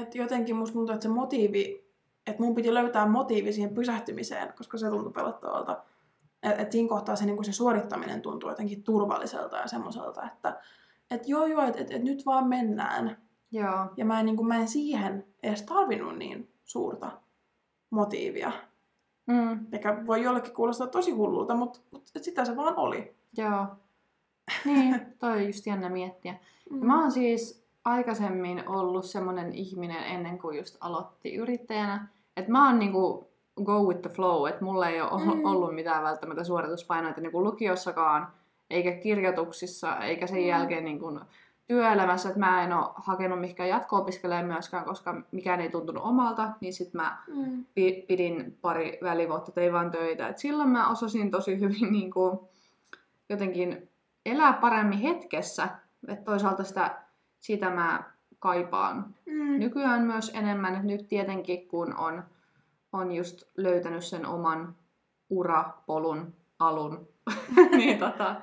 Et jotenkin musta tuntuu, että se motiivi, että mun piti löytää motiivi siihen pysähtymiseen, koska se tuntui pelottavalta. Että et siinä kohtaa se, niin se suorittaminen tuntuu jotenkin turvalliselta ja semmoiselta, että et joo joo, että et, et nyt vaan mennään. Joo. Ja mä en, niin kuin, mä en siihen edes tarvinnut niin suurta motiivia. Mm. Mikä voi jollekin kuulostaa tosi hullulta, mutta, mutta sitä se vaan oli. Joo. Niin, toi on just jännä miettiä. Mm. Mä oon siis aikaisemmin ollut semmonen ihminen ennen kuin just aloitti yrittäjänä, että mä oon niinku go with the flow, että mulla ei ole Mm. ollut mitään välttämättä suorituspainoita niinku lukiossakaan, eikä kirjoituksissa, eikä sen mm. jälkeen niinku työelämässä, että mä en ole hakenut mihinkään jatko-opiskelemaan myöskään, koska mikään ei tuntunut omalta, niin sit mä Mm. pi- pidin pari välivuotta, tein vaan töitä. Et silloin mä osasin tosi hyvin niin kuin, jotenkin elää paremmin hetkessä. Et toisaalta sitä, sitä mä kaipaan Mm. nykyään myös enemmän. Et nyt tietenkin, kun on, on just löytänyt sen oman urapolun alun, niin tota,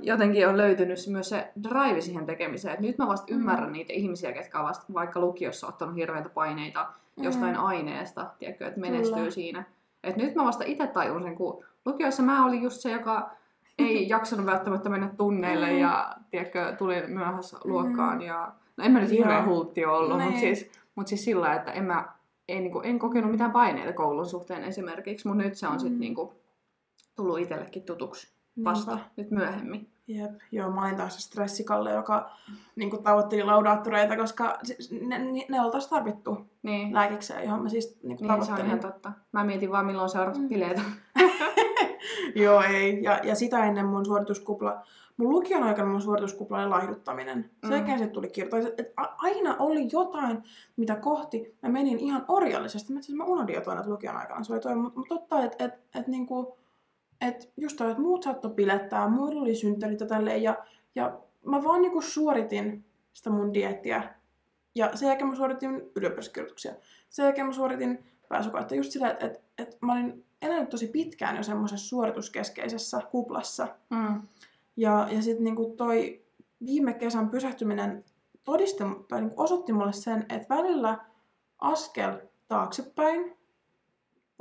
jotenkin on löytynyt myös se drive siihen tekemiseen. Et nyt mä vasta Mm. ymmärrän niitä ihmisiä, ketkä on vasta vaikka lukiossa ottanut hirveitä paineita jostain Mm. aineesta, tiedätkö, että menestyy Kyllä. siinä. Et nyt mä vasta itse tajun sen, kun lukiossa mä olin just se, joka ei jaksanut välttämättä mennä tunneille Mm. ja tiedätkö, tulin myöhässä luokkaan. Mm. Ja, no en mä nyt hirveän hultti ollut, Niin. mutta siis, mut siis sillä että en mä en, niin kuin, en kokenut mitään paineita koulun suhteen esimerkiksi, mutta nyt se on Mm. sitten niin kuin, tullut itsellekin tutuksi vasta Niinpä. nyt myöhemmin. Jep. Joo, mä olin taas se stressikalle, joka niin kuin, tavoitteli laudaattoreita, koska ne, ne, ne oltaisiin tarvittu Niin, lääkikseen, johon mä siis niin kuin, niin se on ihan totta. Mä mietin vaan milloin seuraavat Mm. bileet. Joo, ei. Ja, ja sitä ennen mun suorituskupla, mun lukion aikana mun suorituskupla oli laihduttaminen. Sen Mm. se tuli kirjoittaa. Aina oli jotain, mitä kohti mä menin ihan orjallisesti. Mä, asiassa mä unohdin jotain, että lukion aikana se oli toi. Mutta mut totta, että et, et, niinku, et just toi, että muut saattoi pilettää, muilla oli synttärit ja tälleen. Ja, ja mä vaan niinku suoritin sitä mun diettiä. Ja sen jälkeen mä suoritin ylioppilaskirjoituksia. Sen jälkeen mä suoritin pääsykoetta just sillä, että et, et mä olin elänyt tosi pitkään jo semmoisessa suorituskeskeisessä kuplassa. Mm. Ja, ja sitten niinku toi viime kesän pysähtyminen todisti, tai niinku osoitti mulle sen, että välillä askel taaksepäin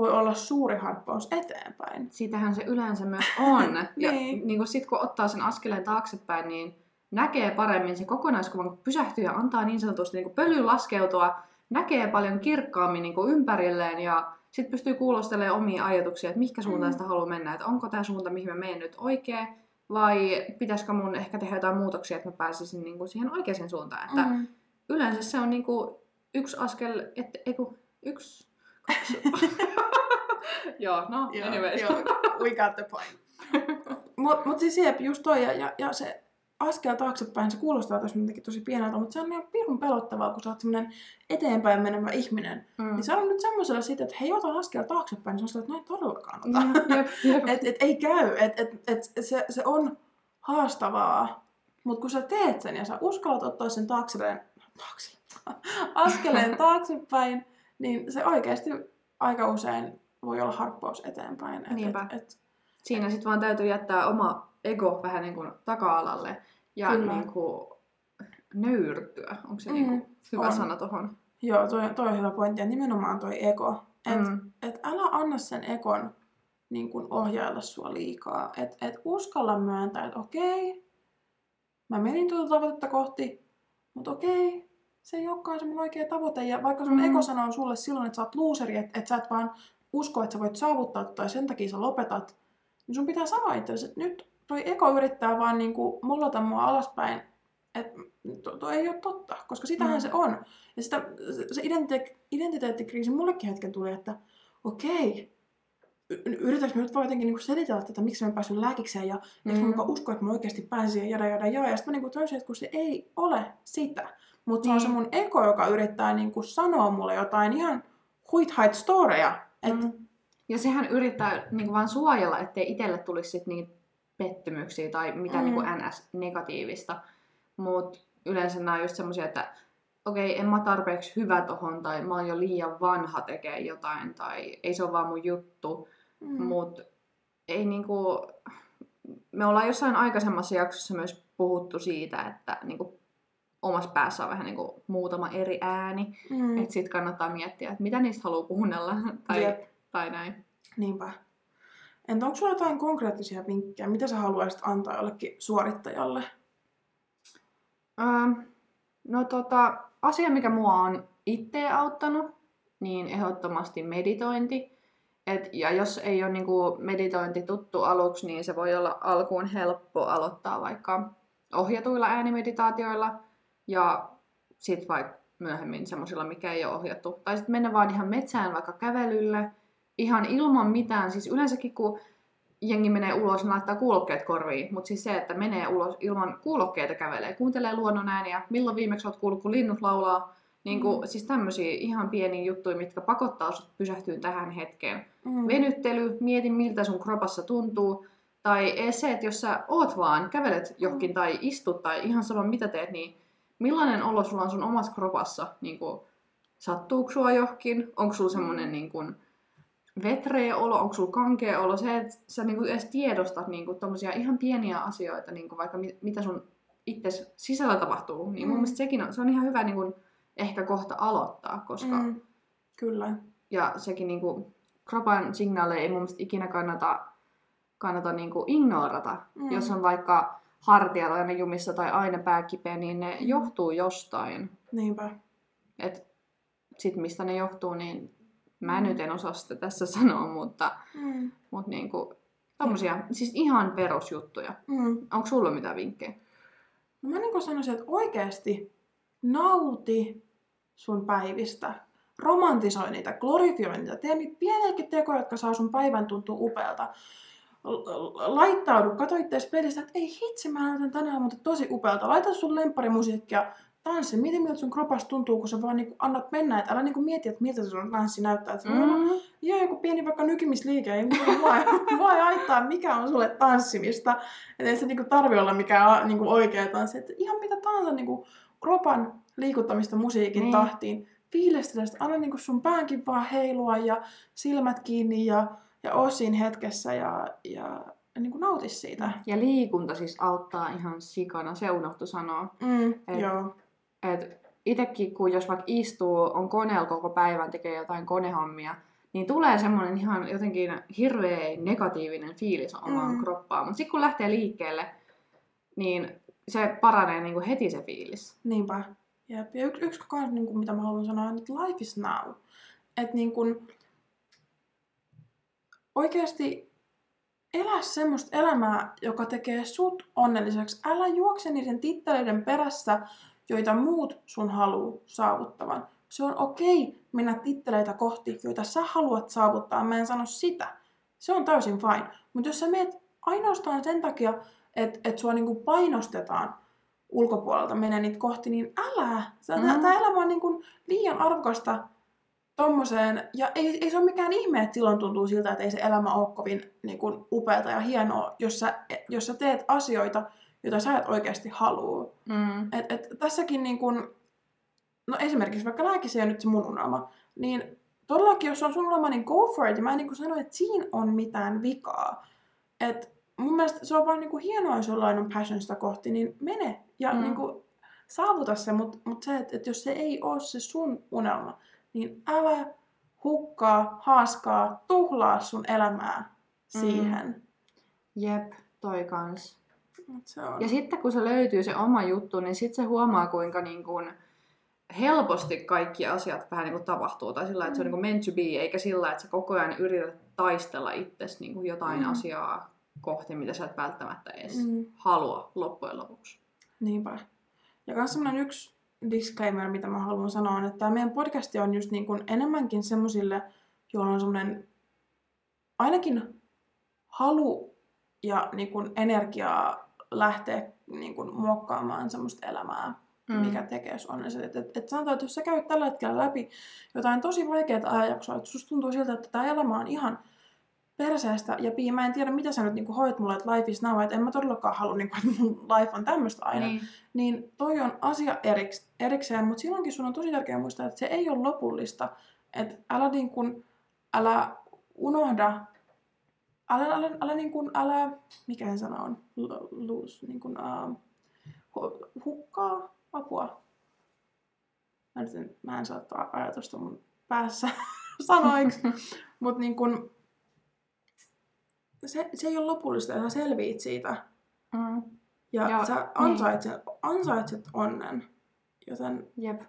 voi olla suuri harppaus eteenpäin. Sitähän se yleensä myös on. ja Niin. niin kuin sit kun ottaa sen askeleen taaksepäin, niin näkee paremmin se kokonaiskuvan, kun pysähtyy ja antaa niin sanotusti niin pölyyn laskeutua, näkee paljon kirkkaammin niin ympärilleen ja sitten pystyy kuulostelemaan omia ajatuksia, että mihinkä suuntaan Mm. sitä haluaa mennä, että onko tämä suunta, mihin mä menen nyt oikein, vai pitäisikö mun ehkä tehdä jotain muutoksia, että mä pääsisin niin kuin siihen oikeaan suuntaan. Että Mm. yleensä se on niin kuin yksi askel, että ei kun yksi. Joo, no, Joo, anyways. joo, we got the point. Mutta mut siis jep, just toi, ja, ja, ja se askel taaksepäin, se kuulostaa tosi jotenkin tosi pieneltä, mutta se on ihan pirun pelottavaa, kun sä oot semmonen eteenpäin menevä ihminen. Mm. Niin se on nyt semmoisella siitä, että hei, ota askel taaksepäin, niin se on sillä, että no ei todellakaan ota. Mm, jep, jep. et, et, ei käy, et, et, et, se, se on haastavaa, mutta kun sä teet sen ja sä uskallat ottaa sen taaksepäin, taaksepäin askeleen taaksepäin, niin se oikeasti aika usein voi olla harppaus eteenpäin. Et, Niinpä. Et, et, Siinä sitten vaan täytyy jättää oma ego vähän niin kuin taka-alalle ja Kyllä. niin kuin nöyrtyä. Onko se Mm, niin kuin hyvä on. sana tohon? joo, toi, toi on hyvä pointti, ja nimenomaan toi ego. Et, Mm. et älä anna sen ekon niin kun ohjailla sua liikaa. Et, et uskalla myöntää, että okei, mä menin tuota tavoitetta kohti, mutta okei, se ei olekaan se mun oikea tavoite. Ja vaikka sun Mm. ego sanoo sulle silloin, että sä oot looseri, että et sä et vaan usko, että sä voit saavuttaa tai sen takia sä lopetat, niin sun pitää sanoa itsellesi, että nyt toi ego yrittää vaan niinku mollata mua alaspäin, että tuo to ei ole totta, koska sitähän Mm. se on. Ja sitä, se- identite- identiteettikriisi mullekin hetken tuli, että okei, y- yritätkö mä nyt vaan jotenkin niinku selitellä tätä, miksi mä en päässyt lääkikseen ja mm. eikö mä mukaan usko, että mä oikeasti pääsin ja jada jada jada. Ja sitten mä niinku tajusin, että kun se ei ole sitä, mutta se on se mun ego, joka yrittää niinku sanoa mulle jotain ihan huithait storeja. Että Mm. Ja sehän yrittää niin kuin vaan suojella, ettei itselle tulisi sit niitä pettymyksiä tai mitä Mm. niin kuin NS-negatiivista. Mutta yleensä nämä on just semmoisia, että okei, en mä tarpeeksi hyvä tohon, tai mä oon jo liian vanha tekee jotain, tai ei se ole vaan mun juttu. mm, Mutta ei niinku... Me ollaan jossain aikaisemmassa jaksossa myös puhuttu siitä, että niinku omassa päässä on vähän niinku muutama eri ääni. mm, Että sit kannattaa miettiä, että mitä niistä haluaa kuunnella tai, Jep. tai näin. niinpä. Entä onko sulla jotain konkreettisia vinkkejä, mitä sä haluaisit antaa jollekin suorittajalle? Öö, no tota, asia, mikä mua on itse auttanut, niin ehdottomasti meditointi. Et, ja jos ei ole niinku meditointi tuttu aluksi, niin se voi olla alkuun helppo aloittaa vaikka ohjatuilla äänimeditaatioilla ja sitten vaikka myöhemmin semmoisilla, mikä ei ole ohjattu. Tai sitten mennä vaan ihan metsään vaikka kävelylle, ihan ilman mitään. Siis yleensäkin kun jengi menee ulos, niin laittaa kuulokkeet korviin. Mutta siis se, että menee ulos ilman kuulokkeita kävelee, kuuntelee luonnon ääniä, milloin viimeksi olet kuullut, kun linnut laulaa. Niin kuin, Mm. Siis tämmöisiä ihan pieniä juttuja, mitkä pakottaa sut pysähtyä tähän hetkeen. Mm. Venyttely, mieti miltä sun kropassa tuntuu. Tai se, että jos sä oot vaan, kävelet johonkin tai istut tai ihan sama mitä teet, niin millainen olo sulla on sun omassa kropassa? Niin kuin, sattuuko sua johonkin? Onko sulla semmonen niin kuin, vetreä olo, onko sulla kankea olo? Se, että sä niin kuin, edes tiedostat niin kuin, ihan pieniä asioita, niin kuin, vaikka mi- mitä sun itse sisällä tapahtuu, niin mun Mm. mielestä sekin on, se on ihan hyvä niin kuin, ehkä kohta aloittaa, koska Mm. Kyllä. ja sekin niinku, kropan signaaleja ei mun mielestä ikinä kannata, kannata niinku ignorata. Mm. Mm. Jos on vaikka hartiat aina jumissa tai aina pää kipeä, niin ne Mm. johtuu jostain. Niinpä. Et sit mistä ne johtuu, niin mä Mm. nyt en osaa sitä tässä sanoa, mutta, Mm. mutta niinku, tommosia, siis ihan perusjuttuja. Mm. Onko sulla mitään vinkkejä? No mä niin sanoisin, että oikeasti nauti sun päivistä. Romantisoi niitä, glorifioi niitä. Tee niitä pieniäkin tekoja, jotka saa sun päivän tuntua upealta. Laittaudu, katso itseäsi pelistä, että ei hitsi, mä näytän tänään mutta tosi upealta. Laita sun lempparimusiikkia, tanssi. Mieti, miltä sun kropassa tuntuu, kun sä vaan niin annat mennä. Et älä niin mieti, että miltä sun tanssi näyttää. Et se voi olla Mm. Joo, joku pieni vaikka nykimisliike, ei voi, voi haittaa, mikä on sulle tanssimista. Et ei se niinku tarvi olla mikään niinku oikea tanssi. Et ihan mitä tahansa niinku kropan liikuttamista musiikin Niin. tahtiin. Fiilistele sitä, anna niinku sun päänkin vaan heilua ja silmät kiinni ja, ja osin hetkessä ja, ja, ja niinku nauti siitä. Ja liikunta siis auttaa ihan sikana, se unohtu sanoa. Mm, Et- joo. Et itekin, kun jos vaikka istuu, on koneella koko päivän, tekee jotain konehommia, niin tulee semmoinen ihan jotenkin hirveä negatiivinen fiilis omaan Mm. mm. kroppaan. Mutta sitten kun lähtee liikkeelle, niin se paranee niinku heti se fiilis. Niinpä. Jep. Ja yksi, yksi kans, niin kuin, mitä mä haluan sanoa, on, että life is now. Että niin kuin, oikeasti elä semmoista elämää, joka tekee sut onnelliseksi. Älä juokse niiden titteleiden perässä, joita muut sun haluu saavuttavan. Se on okei mennä titteleitä kohti, joita sä haluat saavuttaa. Mä en sano sitä. Se on täysin fine. Mutta jos sä meet ainoastaan sen takia, että et sua niinku painostetaan ulkopuolelta menee niitä kohti, niin älä! Mm. Tämä elämä on niinku liian arvokasta tommoseen, ja ei, ei se ole mikään ihme, että silloin tuntuu siltä, että ei se elämä ole kovin niin kuin, upeata ja hienoa, jos sä, jos sä teet asioita, joita sä et oikeasti halua. Mm. Et, et, tässäkin niin kuin, no esimerkiksi vaikka lääkise on nyt se mun unelma, niin todellakin jos on sun unelma, niin go for it. Ja mä en niin kuin sano, että siinä on mitään vikaa. Et mun mielestä se on vaan niin kuin hienoa, jos jollain on passion sitä kohti, niin mene ja mm. niin kuin, saavuta se, mutta mut se, että, että jos se ei ole se sun unelma, niin älä hukkaa, haaskaa, tuhlaa sun elämää siihen. Mm. Jep, toi kans. Se on. Ja sitten kun se löytyy se oma juttu, niin sitten se huomaa kuinka niin kun helposti kaikki asiat vähän niin kuin tapahtuu. Tai sillä että se on niin kuin meant to be, eikä sillä että sä koko ajan yrität taistella itsesi niin kuin jotain mm. asiaa kohti, mitä sä et välttämättä edes mm. halua loppujen lopuksi. Niinpä. Ja myös semmoinen yksi disclaimer, mitä mä haluan sanoa, on, että tämä meidän podcasti on just niin kuin enemmänkin semmoisille, joilla on semmoinen ainakin halu ja niin kuin energiaa lähteä niin kuin muokkaamaan semmoista elämää, mm. mikä tekee sun. Et, et, et sanotaan, että jos sä käyt tällä hetkellä läpi jotain tosi vaikeaa ajanjaksoa, että susta tuntuu siltä, että tämä elämä on ihan perseestä. Ja Pii, mä en tiedä, mitä sä nyt niin hoit mulle, että life is now, että en mä todellakaan halua, niin kuin, että mun life on tämmöistä aina. Niin. niin toi on asia eriks, erikseen, mutta silloinkin sun on tosi tärkeää muistaa, että se ei ole lopullista. Että älä niin kuin, älä unohda, älä, älä, älä, niin kuin, älä mikä se sana on, lose, niin kuin, uh, hukkaa apua. Mä, nyt, mä en saa ajatusta mun päässä sanoiksi, mutta niin se, se ei ole lopullista, ja sä selviit siitä. Mm. Ja, ja sä ansaitset, niin. ansaitset onnen. Joten... Jep.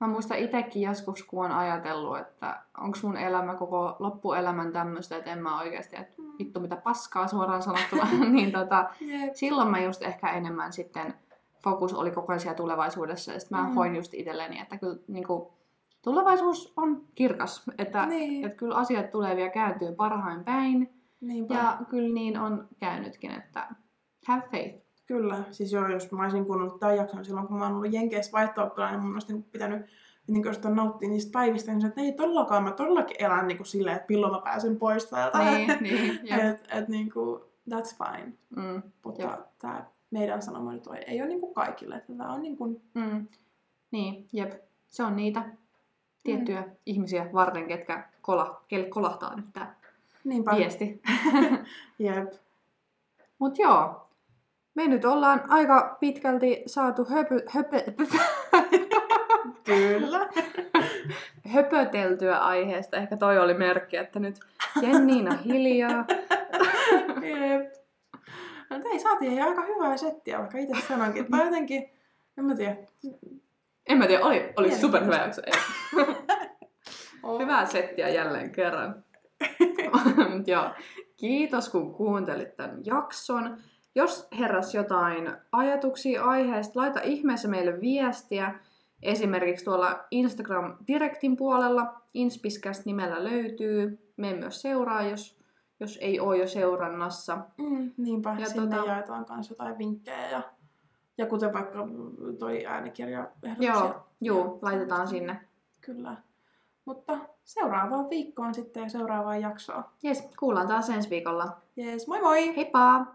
Mä muistan itsekin joskus, kun on ajatellut, että onko mun elämä koko loppuelämän tämmöistä, että en mä oikeasti, että mm. vittu mitä paskaa suoraan sanottuna, niin tota, yep. silloin mä just ehkä enemmän sitten fokus oli koko ajan siellä tulevaisuudessa, ja sitten mä mm. hoin just itselleni, että kyllä niin kuin, tulevaisuus on kirkas, että, niin. että kyllä asiat tulee vielä kääntyy parhain päin, Niinpä. Ja kyllä niin on käynytkin, että have faith. Kyllä, siis joo, jos mä olisin kuunnellut tämän jakson silloin, kun mä oon ollut Jenkeissä vaihto niin mun olisi niin pitänyt niin kuin nauttia niistä päivistä, niin että ei todellakaan, mä todellakin elän niin kuin silleen, että milloin mä pääsen pois täältä. Niin, niin, et, et, niin kuin, that's fine. Mm, Mutta tämä meidän sanoma nyt ei ole niin kuin kaikille, että tämä on niin kuin... Mm. Niin, jep. Se on niitä tiettyjä mm. ihmisiä varten, ketkä kola, kelle kolahtaa nyt tämä Niinpä. viesti. Jep. Mut joo, me nyt ollaan aika pitkälti saatu höpö, höpö, Kyllä. höpöteltyä aiheesta. Ehkä toi oli merkki, että nyt Jenniina hiljaa. Jep. No ei, saatiin aika hyvää settiä, vaikka itse sanonkin. Tai jotenkin, en mä tiedä. En mä tiedä, oli, oli superhyvä jakso. Hyvää settiä jälleen kerran. ja kiitos kun kuuntelit tämän jakson. Jos heräs jotain ajatuksia aiheesta, laita ihmeessä meille viestiä. Esimerkiksi tuolla Instagram-direktin puolella Inspiscast nimellä löytyy. Me myös seuraa, jos, jos ei ole jo seurannassa. Mm, niinpä, ja sinne tota... jaetaan myös jotain vinkkejä ja, ja kuten vaikka toi äänikirja Joo, juu, laitetaan sinne. Kyllä. Mutta seuraavaan viikkoon sitten ja seuraavaan jaksoon. Jes, kuullaan taas ensi viikolla. Jes, moi moi! Heippa!